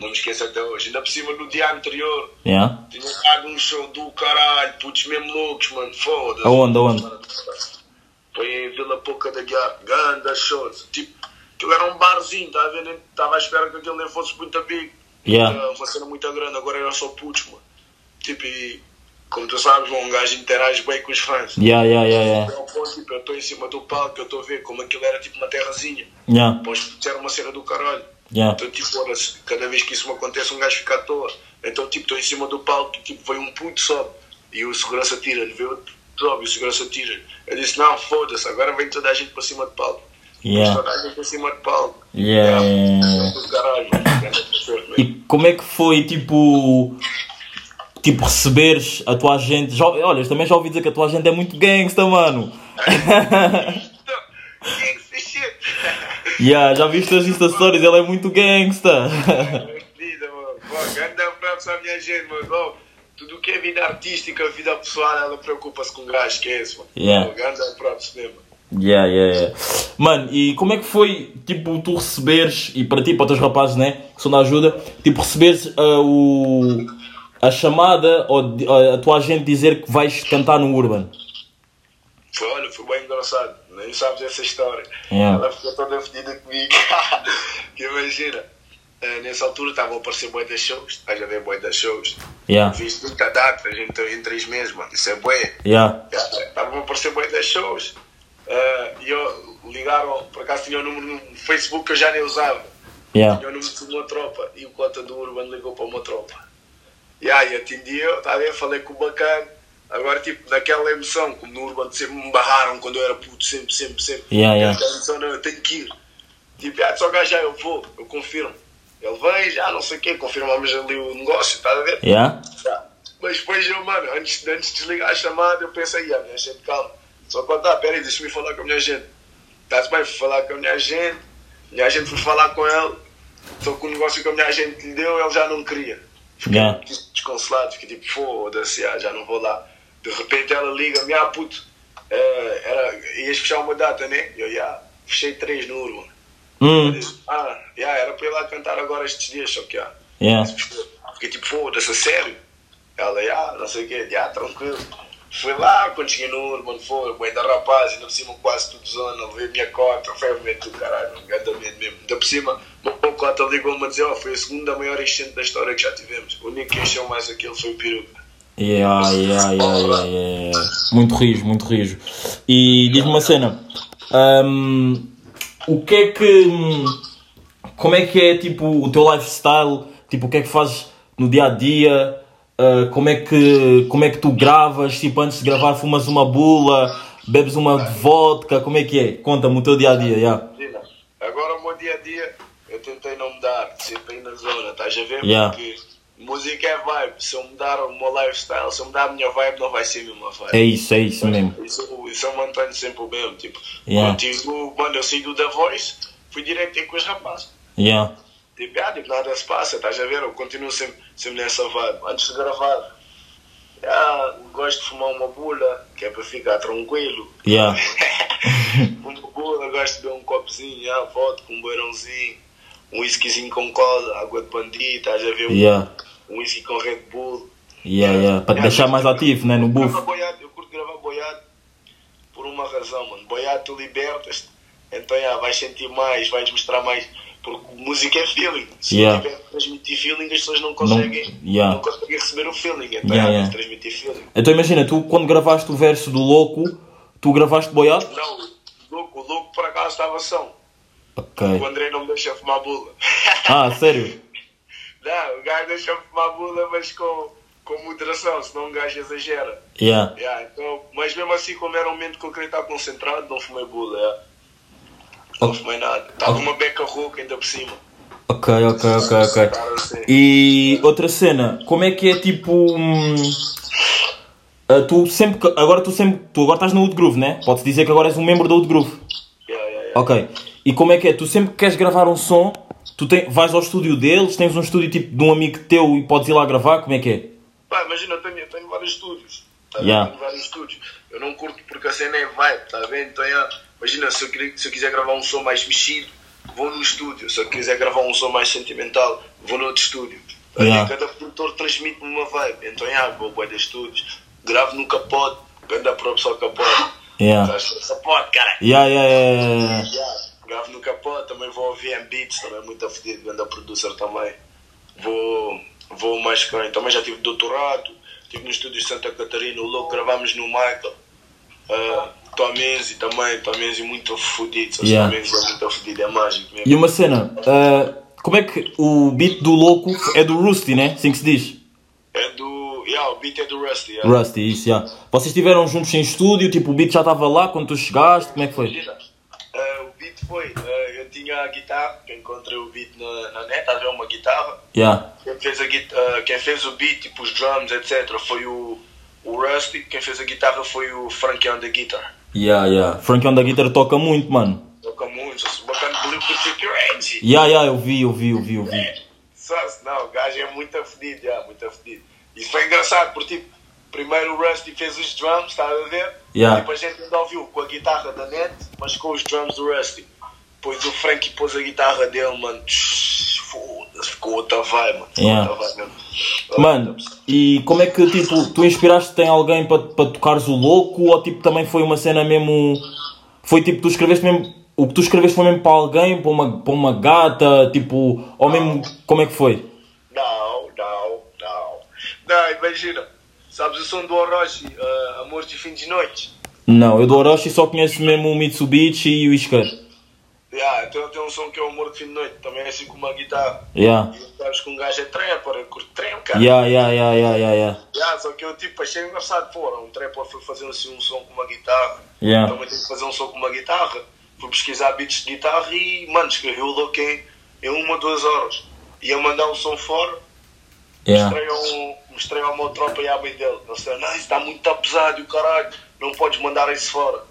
Não me esqueço até hoje. Ainda por cima, no dia anterior, Yeah. tinha dado um show do caralho, putos mesmo loucos, mano, foda-se. Aonde, aonde? Foi em Vila Pouca da Guiar, ganda show. Tipo, aquilo era um barzinho, tá a ver? Nem- Tava à espera que aquilo nem fosse muito big. Yeah. Era uma cena muito grande, agora era só putos, mano. Tipo, e como tu sabes, um gajo interage bem com os fãs. Yeah, yeah, yeah, yeah. Tipo, eu estou em cima do palco, eu estou a ver como aquilo era tipo uma terrazinha. Yeah, Depois era uma cena do caralho. yeah. Então, tipo, olha, cada vez que isso me acontece, um gajo fica à toa. Então, tipo, estou em cima do palco e, tipo, veio um puto, sobe. E o segurança tira-lhe, vê outro, sobe, e o segurança tira-lhe. Eu disse, não, foda-se, agora vem toda a gente para cima do palco. Yeah. Toda a gente para cima do palco. Yeah, yeah, caralho. E como é que foi, tipo, tipo, receberes a tua gente? Já, olha, também já ouvi dizer que a tua gente é muito gangsta, mano. Yeah, já viste as Insta Stories, ele é muito gangsta. Grande abraço à minha gente, mano. Tudo que é vida artística, vida pessoal, ela preocupa-se com gás, esquece, mano. Yeah. Grande abraço mesmo. Yeah, yeah, yeah. Mano, e como é que foi, tipo, tu receberes, e para ti, para os teus rapazes, né, que são da ajuda, tipo, receberes ah, o, a chamada ou a, tua agente dizer que vais cantar no Urban? Foi, olha, foi bem engraçado. Nem sabes essa história. Yeah. Ela ficou toda fedida comigo. que imagina. eh, nessa altura estavam a aparecer boi das shows. Estás a ver boi das shows. Yeah, Fiz muita data, a gente em três meses, mano. Isso é bué. yeah, Estavam a aparecer boi das shows. Eh, E eu ligaram, por acaso tinha o número no Facebook que eu já nem usava. yeah, Tinha o número de uma tropa. E o cota do Urban ligou para uma tropa. E aí atendi a ver? Falei com o bacana. Agora, tipo, naquela emoção, como no Urban sempre me barraram quando eu era puto, sempre, sempre, sempre. Yeah, yeah. Emoção, não, eu tenho que ir. Tipo, ah, só gajo já eu vou, eu confirmo. Ele vem, já não sei o quê, confirmamos ali o negócio, está a ver? yeah, Tá. Mas depois eu, mano, antes, antes de desligar a chamada, eu pensei, ah, minha gente, calma. Só quando tá, peraí, deixa-me falar com a minha gente. Está-se bem, fui falar com a minha gente, minha gente foi falar com ele, só que o negócio que a minha gente lhe deu, ele já não queria. Fiquei Yeah. desconsolado, fiquei tipo, foda-se, ah, já não vou lá. De repente ela liga-me, ah, puto, eh, era, ias fechar uma data, né? Eu, já, fechei três no Urban. hum, Ah, já, era para ir lá cantar agora estes dias, só que, ah, yeah, Fiquei tipo, foda-se, a sério? Ela, ah, não sei o quê, ah, tranquilo. Fui lá, quando cheguei no Urban, foi, bem da rapaz, ainda por cima quase tudo zona, levei minha cota, foi o medo do caralho, um grande medo mesmo. Ainda por cima, meu cota ligou-me a dizer, ó, foi a segunda maior enchente da história que já tivemos. O único que encheu mais aquele foi o peruca. yeah, yeah, yeah, yeah, yeah. Muito rijo, muito rijo. E diz-me uma cena, hum, o que é que, como é que é, tipo, o teu lifestyle, tipo, o que é que fazes no dia a dia, ah, como, é que, como é que tu gravas? Tipo, antes de gravar, fumas uma bula, bebes uma vodka, como é que é? Conta-me o teu dia a dia, yeah. Agora o meu dia a dia eu tentei não mudar, sempre aí na zona, estás a ver? Yeah. Porque música é vibe. Se eu mudar o meu lifestyle, se eu mudar a minha vibe, não vai ser a mesma vibe. É isso, é isso mesmo. Isso, isso eu mantenho sempre o mesmo. Tipo, Yeah. contigo, mano, eu saí do The Voice, fui direto com os rapazes. Yeah. Tipo, ah, tipo, nada se passa, estás a ver? Eu continuo sempre, sempre nessa vibe. Antes de gravar, ah, gosto de fumar uma bula, que é para ficar tranquilo. Yeah. uma bula, gosto de beber um copozinho, ah, vodka, um beirãozinho, um whiskyzinho com cola, água de bandido, estás a ver? Um- Yeah. Um whisky com Red Bull. Yeah, yeah. Para te deixar mais ativo, né? No buff. Eu curto gravar boiado por uma razão, mano. Boiado tu libertas, então já, vais sentir mais, vais mostrar mais. Porque música é feeling. Se Yeah. não tiver transmitir feeling, as pessoas não conseguem, yeah. não conseguem receber o feeling. Então Yeah, yeah. transmitir feeling. Então imagina, tu quando gravaste o verso do louco, tu gravaste boiado? Não, o louco, o louco por acaso estava são. Ok. O André não me deixa fumar bula. Ah, sério? não, o gajo deixa fumar bula, mas com, com moderação, senão o gajo exagera. Yeah. Yeah, então, mas mesmo assim, como era um momento que eu queria estar concentrado, não fumei bula. yeah. Não fumei nada. Estava uma beca rouca ainda por cima. Ok, ok, ok, ok. E outra cena, como é que é tipo. hum, ah, tu sempre. Agora tu sempre. Tu agora estás no Wood Groove, né? Pode-se dizer que agora és um membro do Wood Groove. Yeah, yeah, yeah. Ok. E como é que é? Tu sempre que queres gravar um som, tu tem, vais ao estúdio deles, tens um estúdio tipo de um amigo teu e podes ir lá gravar, como é que é? Pá, imagina, eu tenho, eu tenho vários estúdios. Tá? Yeah. Tenho vários estúdios. Eu não curto porque a cena é vibe, tá vendo? Então, yeah, imagina, se eu, queria- se eu quiser gravar um som mais mexido, vou no estúdio. Se eu quiser gravar um som mais sentimental, vou no outro estúdio. Yeah. vendo? Cada produtor transmite-me uma vibe. Então, yeah, vou para estúdios. Gravo no capote, ganda próprio só capote. Yeah. Capote, cara. Yeah, yeah, yeah, yeah. Gravo no capote, também vou ao VM Beats, também muito afedido, grande producer também. Vou, vou mais bem, também já tive doutorado, estive no estúdio de Santa Catarina, o louco gravámos no Michael. Uh, Tomenzi também, Tomenzi muito fodido? Yeah. Tomenzi é muito fodido, é mágico mesmo. E uma cena, ah, como é que o beat do louco é do Rusty, né? Assim que se diz. É do. Yeah, o beat é do Rusty. Yeah. Rusty, isso, já. Vocês estiveram juntos em estúdio, tipo, o beat já estava lá quando tu chegaste, como é que foi? Uh, o beat foi, uh, eu tinha a guitarra, que encontrei o beat na, na net, havia uma guitarra. Yeah. Quem fez, a, ah, quem fez o beat, tipo os drums, etc., foi o, o Rusty. Quem fez a guitarra foi o Frankie on the Guitar. Yeah, yeah. Frank on da guitarra toca muito, mano. Toca muito, só se bacana Blue Pacific Range. Yeah, yeah, eu vi, eu vi, eu vi, eu vi. Se- Não, o gajo é muito afedido, já, muito afedido. Isso foi engraçado, porque tipo, primeiro o Rusty fez os drums, estás a ver? Yeah. Tipo, a gente ainda ouviu com a guitarra da net, mas com os drums do Rusty. Depois o Frankie pôs a guitarra dele, mano. Foda-se, ficou outra vibe, mano. Ficou Yeah. outra vibe mesmo. Mano, e como é que, tipo, tu inspiraste em alguém para pa tocares o louco ou, tipo, também foi uma cena mesmo... Foi, tipo, tu escreveste mesmo... O que tu escreveste foi mesmo para alguém, para uma, para uma gata, tipo... Ou mesmo... Como é que foi? Não, não, não. Não, imagina. Sabes o som do Orochi, uh, Amor de Fim de Noite? Não, eu do Orochi só conheço mesmo o Mitsubishi e o Isker. Yeah, então tem um som que é o Amor de Fim de Noite, também é assim com uma guitarra. Yeah. E sabes que um gajo é trapper, eu curto trap, cara. Yeah, yeah, yeah, yeah, yeah, yeah. Yeah, só que eu tipo achei engraçado, pô, um trapper foi fazer assim um som com uma guitarra. Yeah. Também tem que fazer um som com uma guitarra. Fui pesquisar beats de guitarra e, mano, escrevi o louco em, em uma, duas horas. Ia mandar um som fora, Yeah. mostrei, ao, mostrei ao meu tropa e à mãe dele. Eles disseram, não, isso está muito tá pesado o caralho, não podes mandar isso fora.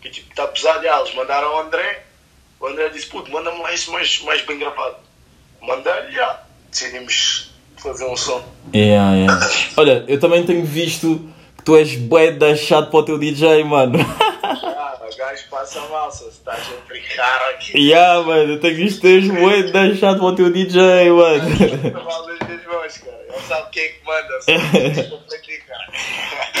Que tipo, está pesado. E ah, eles mandaram ao André. O André disse, puto, manda-me lá isso mais, mais bem gravado. Mandei-lhe, já. Decidimos fazer um som. Yeah, yeah. Olha, eu também tenho visto que tu és bué da chato para o teu DJ, mano. Ah, o gajo passa mal, se estás a brincar aqui. yeah, mano, eu tenho visto que tu és bué da chato para o teu DJ, mano. Ele sabe quem é que manda, sabe?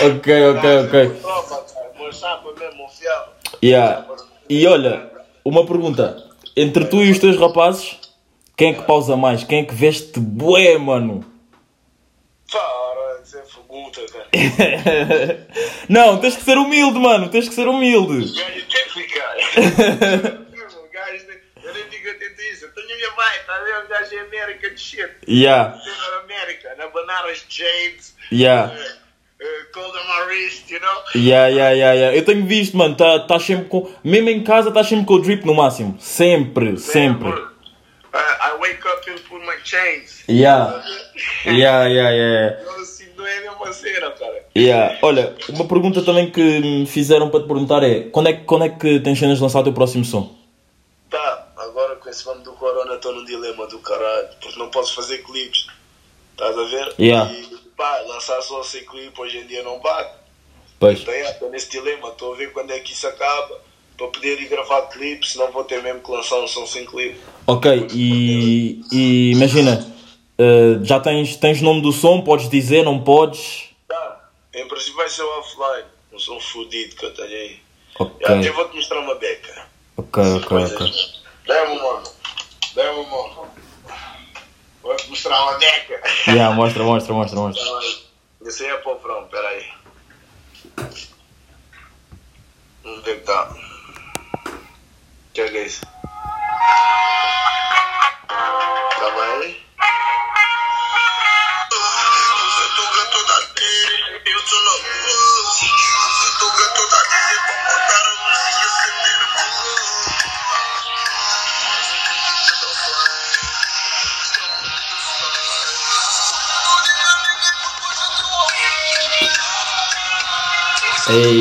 Ok, ok, ok. Tropa, cara. Chapa mesmo, fiel. Yeah. E olha, uma pergunta. Entre tu e os teus rapazes, quem é que pausa mais? Quem é que veste bué, mano? Para, isso é pergunta, cara. Não, tens que ser humilde, mano. Tens que ser humilde. O gajo tem que ficar. O gajo, eu nem digo eu tento isso. Eu tenho a minha mãe, tá vendo? gajo é American shit. Yeah, Na América, na Bananas James, yeah. uh, Cold on my wrist, you know? Yeah, yeah, yeah, yeah. Eu tenho visto, mano, tá, tá sempre com. Mesmo em casa, tá sempre com o drip no máximo. Sempre, sempre. Uh, I wake up and put my chains. Yeah, yeah, yeah, yeah. Assim, não é a mesma cena, cara. yeah. Olha, uma pergunta também que me fizeram para te perguntar é: quando é, que- quando é que tens cenas de lançar o teu próximo som? Tá, agora com esse nome do Corona estou num dilema do caralho, porque não posso fazer clipes. Estás a ver? Yeah. E pá, lançar só sem clipe hoje em dia não bate. Pois. Então, estou nesse dilema, estou a ver quando é que isso acaba para poder ir gravar clipes, senão vou ter mesmo que lançar um som sem clipe. Ok, e, e imagina, eh, já tens, tens nome do som, podes dizer, não podes? Tá, em princípio vai ser offline, um som fudido que eu tenho aí. Ok, Yeah, eu vou-te mostrar uma beca. ok, ok, ok. Dá-me uma mão. Dá-me uma Vou mostrar uma deca. Yeah, mostra, mostra, mostra, mostra. Esse aí é pronto, peraí. Onde é que tá? É que é isso? Tá Calma aí. Eu sou novo. Ei,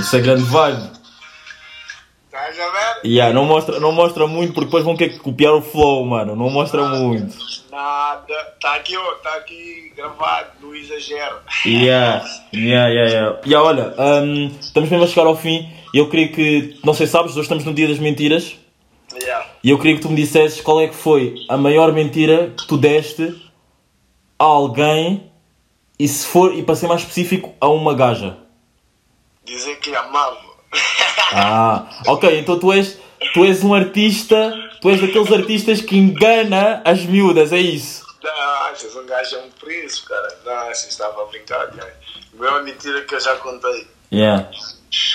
isso é grande vibe. Estás a ver? Yeah, não mostra, não mostra muito porque depois vão querer copiar o flow, mano. Não mostra muito. Nada. Tá aqui, ó. Tá aqui gravado no exagero. Yeah, yeah, yeah, yeah. Yeah, olha, hum, estamos mesmo a chegar ao fim eu queria que, não sei se sabes, hoje estamos no dia das mentiras Yeah. e eu queria que tu me dissesses qual é que foi a maior mentira que tu deste a alguém e se for, e para ser mais específico, a uma gaja. Dizer que lhe amava. Ah, ok, então tu és, tu és um artista, tu és daqueles artistas que engana as miúdas, é isso? Não, achas um gajo é um príncipe, cara. Não, achas estava a brincar, cara. A maior mentira que eu já contei. Yeah.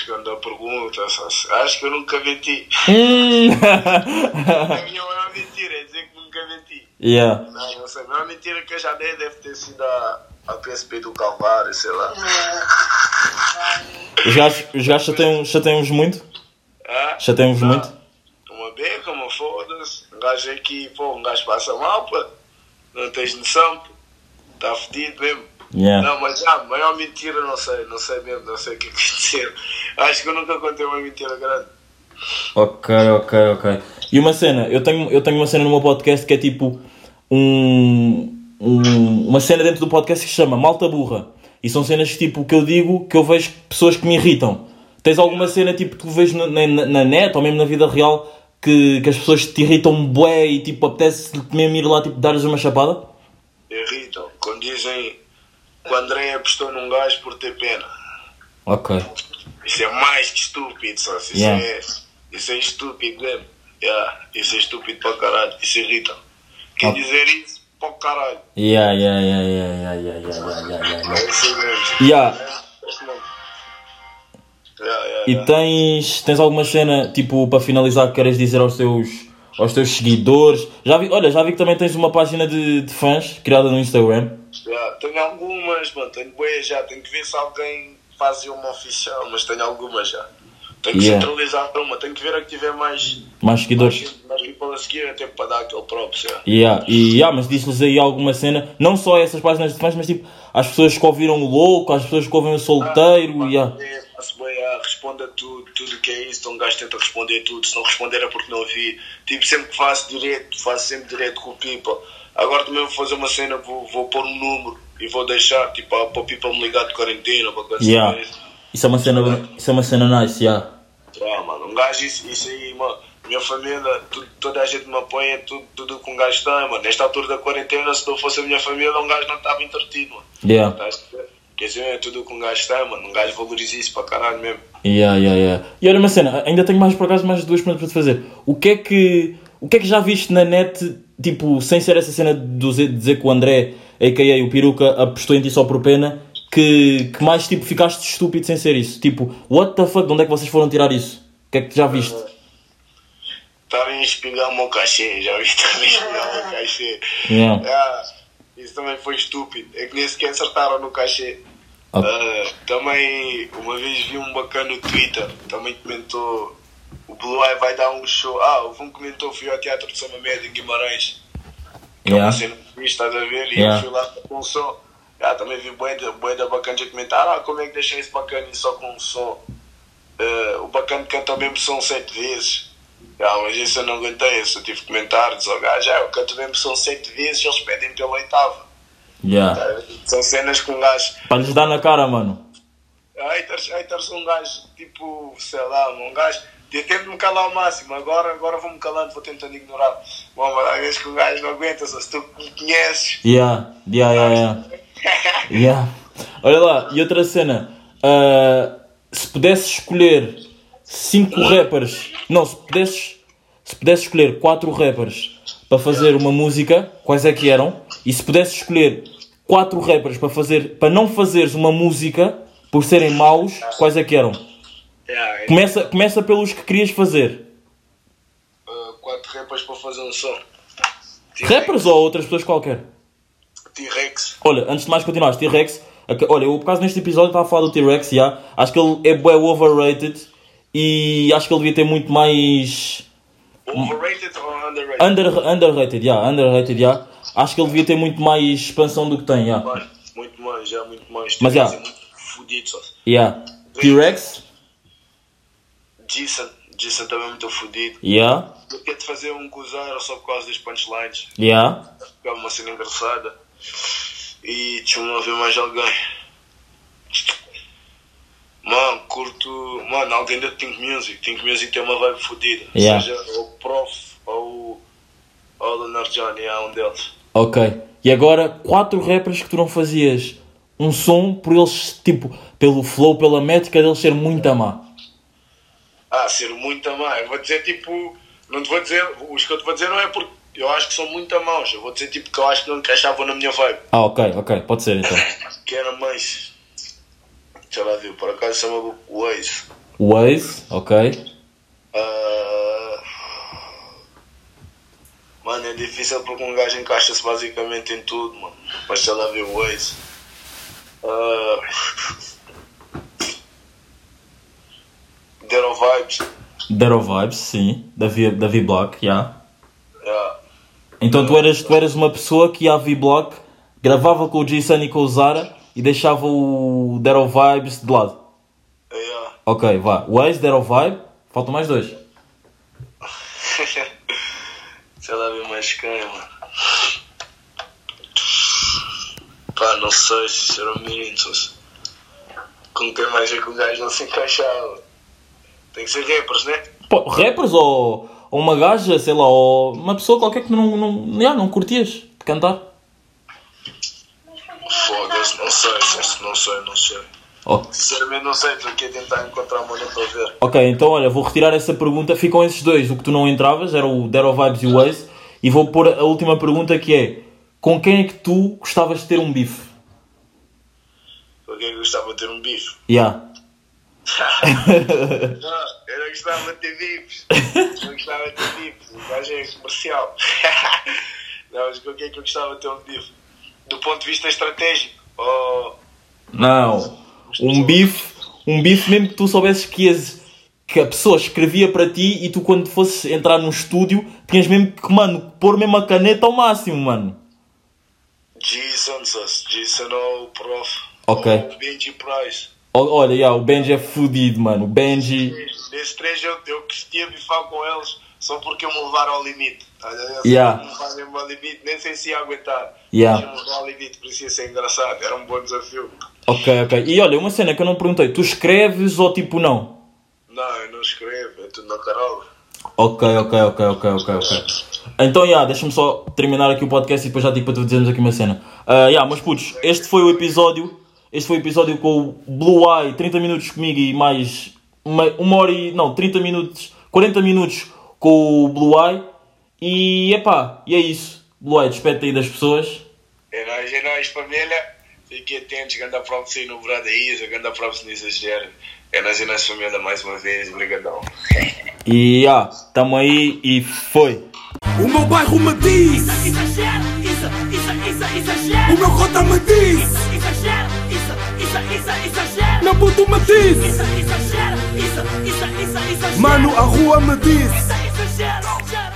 Quando a pergunta, acho que eu nunca menti. Hum. A minha maior mentira é dizer que nunca menti. yeah. Não, não sei. A maior mentira que eu já dei deve ter sido a, a PSP do Calvário, sei lá. Os gajos, os gajos chateiam- chateiam-vos muito? Ah, Chateiam-vos muito? Uma beca, uma foda-se. Um gajo aqui, pô, um gajo passa mal, pô. Não tens noção, pô. Tá fedido mesmo. Yeah. Não, mas já, a maior mentira, não sei, não sei mesmo, não sei o que é que dizer. Acho que eu nunca contei uma mentira grande. Ok, ok, ok. E uma cena, eu tenho, eu tenho uma cena no meu podcast que é tipo um, um- uma cena dentro do podcast que se chama Malta Burra. E são cenas tipo que eu digo que eu vejo pessoas que me irritam. Tens alguma cena tipo que tu vês na, na, na net ou mesmo na vida real que, que as pessoas te irritam bué e tipo apetece mesmo ir lá tipo dar-lhes uma chapada? Irritam. Quando dizem que o André apostou num gajo por ter pena. Ok. Isso é mais que estúpido, só. Isso, Yeah. é, isso é estúpido mesmo. Yeah, isso é estúpido para caralho. Isso irrita. Quer Ok. dizer isso para o caralho. Yeah, yeah, yeah, yeah, yeah, yeah, yeah, yeah, yeah, yeah. É isso mesmo. Yeah. Yeah, E tens, tens alguma cena, tipo, para finalizar, que queres dizer aos teus, aos teus seguidores? Já vi, olha, já vi que também tens uma página de, de fãs criada no Instagram. Yeah, tenho algumas, mano. Tenho bué já. Tenho que ver se alguém faz uma oficial, mas tenho algumas já. Tenho que Yeah. centralizar uma. Tenho que ver a que tiver mais. Mais seguidores. Mais, mais seguir, até para dar aquele próprio. Yeah. Yeah. E, yeah, mas diz-lhes aí alguma cena, não só essas páginas de fãs, mas tipo, às pessoas que ouviram o louco, às pessoas que ouvem o solteiro. yeah. É, faço bué, ah, responda tudo, tudo que é isso. Então um gajo tenta responder tudo. Se não responder é porque não ouvi. Tipo, sempre que faço direto, faço sempre direto com o people. Agora também vou fazer uma cena, vou, vou pôr um número e vou deixar, tipo, para o people me ligar de quarentena, para coisa Yeah. assim. Isso é uma cena, isso é uma cena nice, yeah. Ah, mano, um gajo, isso, isso aí, mano. Minha família, tu- toda a gente me apoia, tudo, tudo que um gajo tem, mano. Nesta altura da quarentena, se não fosse a minha família, um gajo não estava entretido, mano. Yeah. Ver? Quer dizer, é tudo que um gajo tem, mano. Um gajo valoriza isso para caralho mesmo. Yeah, yeah, yeah. E olha uma cena, ainda tenho mais por acaso mais duas perguntas para te fazer. O que é que o que é que já viste na net, tipo, sem ser essa cena de dizer, de dizer que o André, a.k.a. o Peruca, apostou em ti só por pena, que, que mais tipo ficaste estúpido sem ser isso? Tipo, what the fuck, de onde é que vocês foram tirar isso? O que é que já viste? estarem a espigar o meu cachê, já vi estarem a espigar o meu cachê. Yeah. Ah, isso também foi estúpido. É que nem sequer acertaram no cachê. Ah, também, uma vez vi um bacana no Twitter, também comentou: o Blue Eye vai dar um show. Ah, houve um comentou: fui ao Teatro de São Mamed em Guimarães. Que é uma Yeah. cena que estás a ver? E Yeah. eu fui lá com um som. Ah, também vi boeda, boeda bacana a comentar: ah, como é que deixam esse bacana só com um som? Ah, o bacana canta o mesmo som sete vezes. Ah, mas isso eu não aguentei, isso eu tive que comentar, diz ao gajo, ah, eu canto o mesmo som sete vezes e eles pedem pela oitava. Yeah. Ah, São cenas com um gajo. Para lhes dar na cara, mano. Haters, haters um gajo, tipo, sei lá, um gajo. Eu tento me calar ao máximo, agora, agora vou-me calando, vou tentando ignorar. Bom, mas às vezes que o gajo não aguenta, só se tu me conheces. Yeah. Yeah, yeah, yeah. Yeah. Olha lá, e outra cena. Ah, se pudesses escolher 5 rappers. Não, se pudesses. Se pudesses escolher 4 rappers para fazer uma música, quais é que eram? E se pudesses escolher 4 rappers para fazer. para não fazeres uma música por serem maus, quais é que eram? É, Começa, começa pelos que querias fazer. uh, quatro rappers para fazer um som. Rappers ou outras pessoas qualquer? T-Rex. Olha, antes de mais continuar, T-Rex. Olha, eu por causa neste episódio estava a falar do T-Rex, já. Acho que ele é bué overrated e acho que ele devia ter muito mais. Overrated ou underrated? Under, underrated, já. Underrated, já. Acho que ele devia ter muito mais expansão do que tem, já. Mais, muito mais, já, muito mais. Mas, já. é muito fudido, só. Yeah. T-Rex, Jason, Jason também é muito fudido. yeah. Eu quero te fazer um gozar só por causa das punchlines. Yeah. É uma cena engraçada. E deixa-me ver mais alguém. Mano, curto. Mano, alguém da Think Music. Think Music tem uma vibe fodida. Yeah. Seja o Prof ou ou o Leonard Johnny, é um deles. Ok. E agora, quatro rappers que tu não fazias um som por eles, tipo, pelo flow, pela métrica deles ser muito a má. Ah, ser muito a má. Eu vou dizer tipo. Não te vou dizer. Os que eu te vou dizer não é porque eu acho que são muito a maus. Eu vou dizer tipo que eu acho que não encaixavam na minha vibe. Ah, ok, ok. Pode ser então. Que era mais. Deixa lá ver, por acaso chamava Waze. Waze, ok. Ah, Mano, é difícil porque um gajo encaixa-se basicamente em tudo, mano. Mas sei lá o Waze. Ah, Deram vibes. Dead of Vibes, sim. Davi, Davi Block, já. Yeah. Então tu eras, tu eras uma pessoa que ia a V-Block, gravava com o Jason e com o Zara e deixava o Dead of Vibes de lado. Yeah. Ok, vá. Waze, Dead of Vibe. Faltam mais dois. sei lá ver mais quem, mano. Pá, não sei, sinceramente. Com quem mais é que o gajo não se encaixava? Tem que ser rappers, né? Pô, rappers ou, ou uma gaja, sei lá, ou uma pessoa qualquer que não, não, já, não curtias de cantar. Foda-se, não sei, não sei, não sei. Oh. Sinceramente não sei, estou aqui a tentar encontrar uma maneira para ver. Ok, então olha, vou retirar essa pergunta. Ficam esses dois. O que tu não entravas era o Dead of Vibes e o Waze. E vou pôr a última pergunta que é: com quem é que tu gostavas de ter um bife? Porque eu gostava de ter um bife. Yeah. Gostava de ter bifes. Eu gostava de ter bifes. O gajo é comercial. Não, mas com quem é que eu gostava de ter um bife? Do ponto de vista estratégico. Oh, Não. Um bife, um bife mesmo que tu soubesses que ias. Que a pessoa escrevia para ti e tu quando fosses entrar num estúdio tinhas mesmo que, mano, pôr mesmo a caneta ao máximo, mano. Jason. Jason ou o Prof. Ok. Ou o Benji Price. Olha, yeah, o Benji é fudido, mano. O Benji. Desses três eu, eu queria bifar com eles só porque eu me levaram ao limite. Se Yeah. me levar mesmo ao limite, nem sei se ia aguentar. Yeah. Mas me levar ao limite, por isso ia ser engraçado. Era um bom desafio. Ok, ok. E olha, uma cena que eu não perguntei: tu escreves ou tipo não? Não, eu não escrevo, é tudo na carola. Ok, ok, ok, ok, ok, ok. Então, yeah, deixa-me só terminar aqui o podcast e depois já digo para tu dizermos aqui uma cena. Uh, yeah, mas putos, este foi o episódio. Este foi o episódio com o Blue Eye, 30 minutos comigo e mais uma, uma hora e. Não, 30 minutos, 40 minutos com o Blue Eye. E epá, e é isso. Blue Eye, despede aí das pessoas. É nóis, é nóis, família. Fiquem atentos, ganda props aí no Brada Isa, ganda props no Exagero. É nóis, é nóis, família, mais uma vez. Obrigadão. E ah, tamo aí e foi. O meu bairro me diz, Exagero, isso, isso, isso, exagero. o meu cota me diz, isso, exagera. Não puto me disse. Isso, exagera. Isso, isso, exagera. Mano, a rua me disse. Isso, exagera.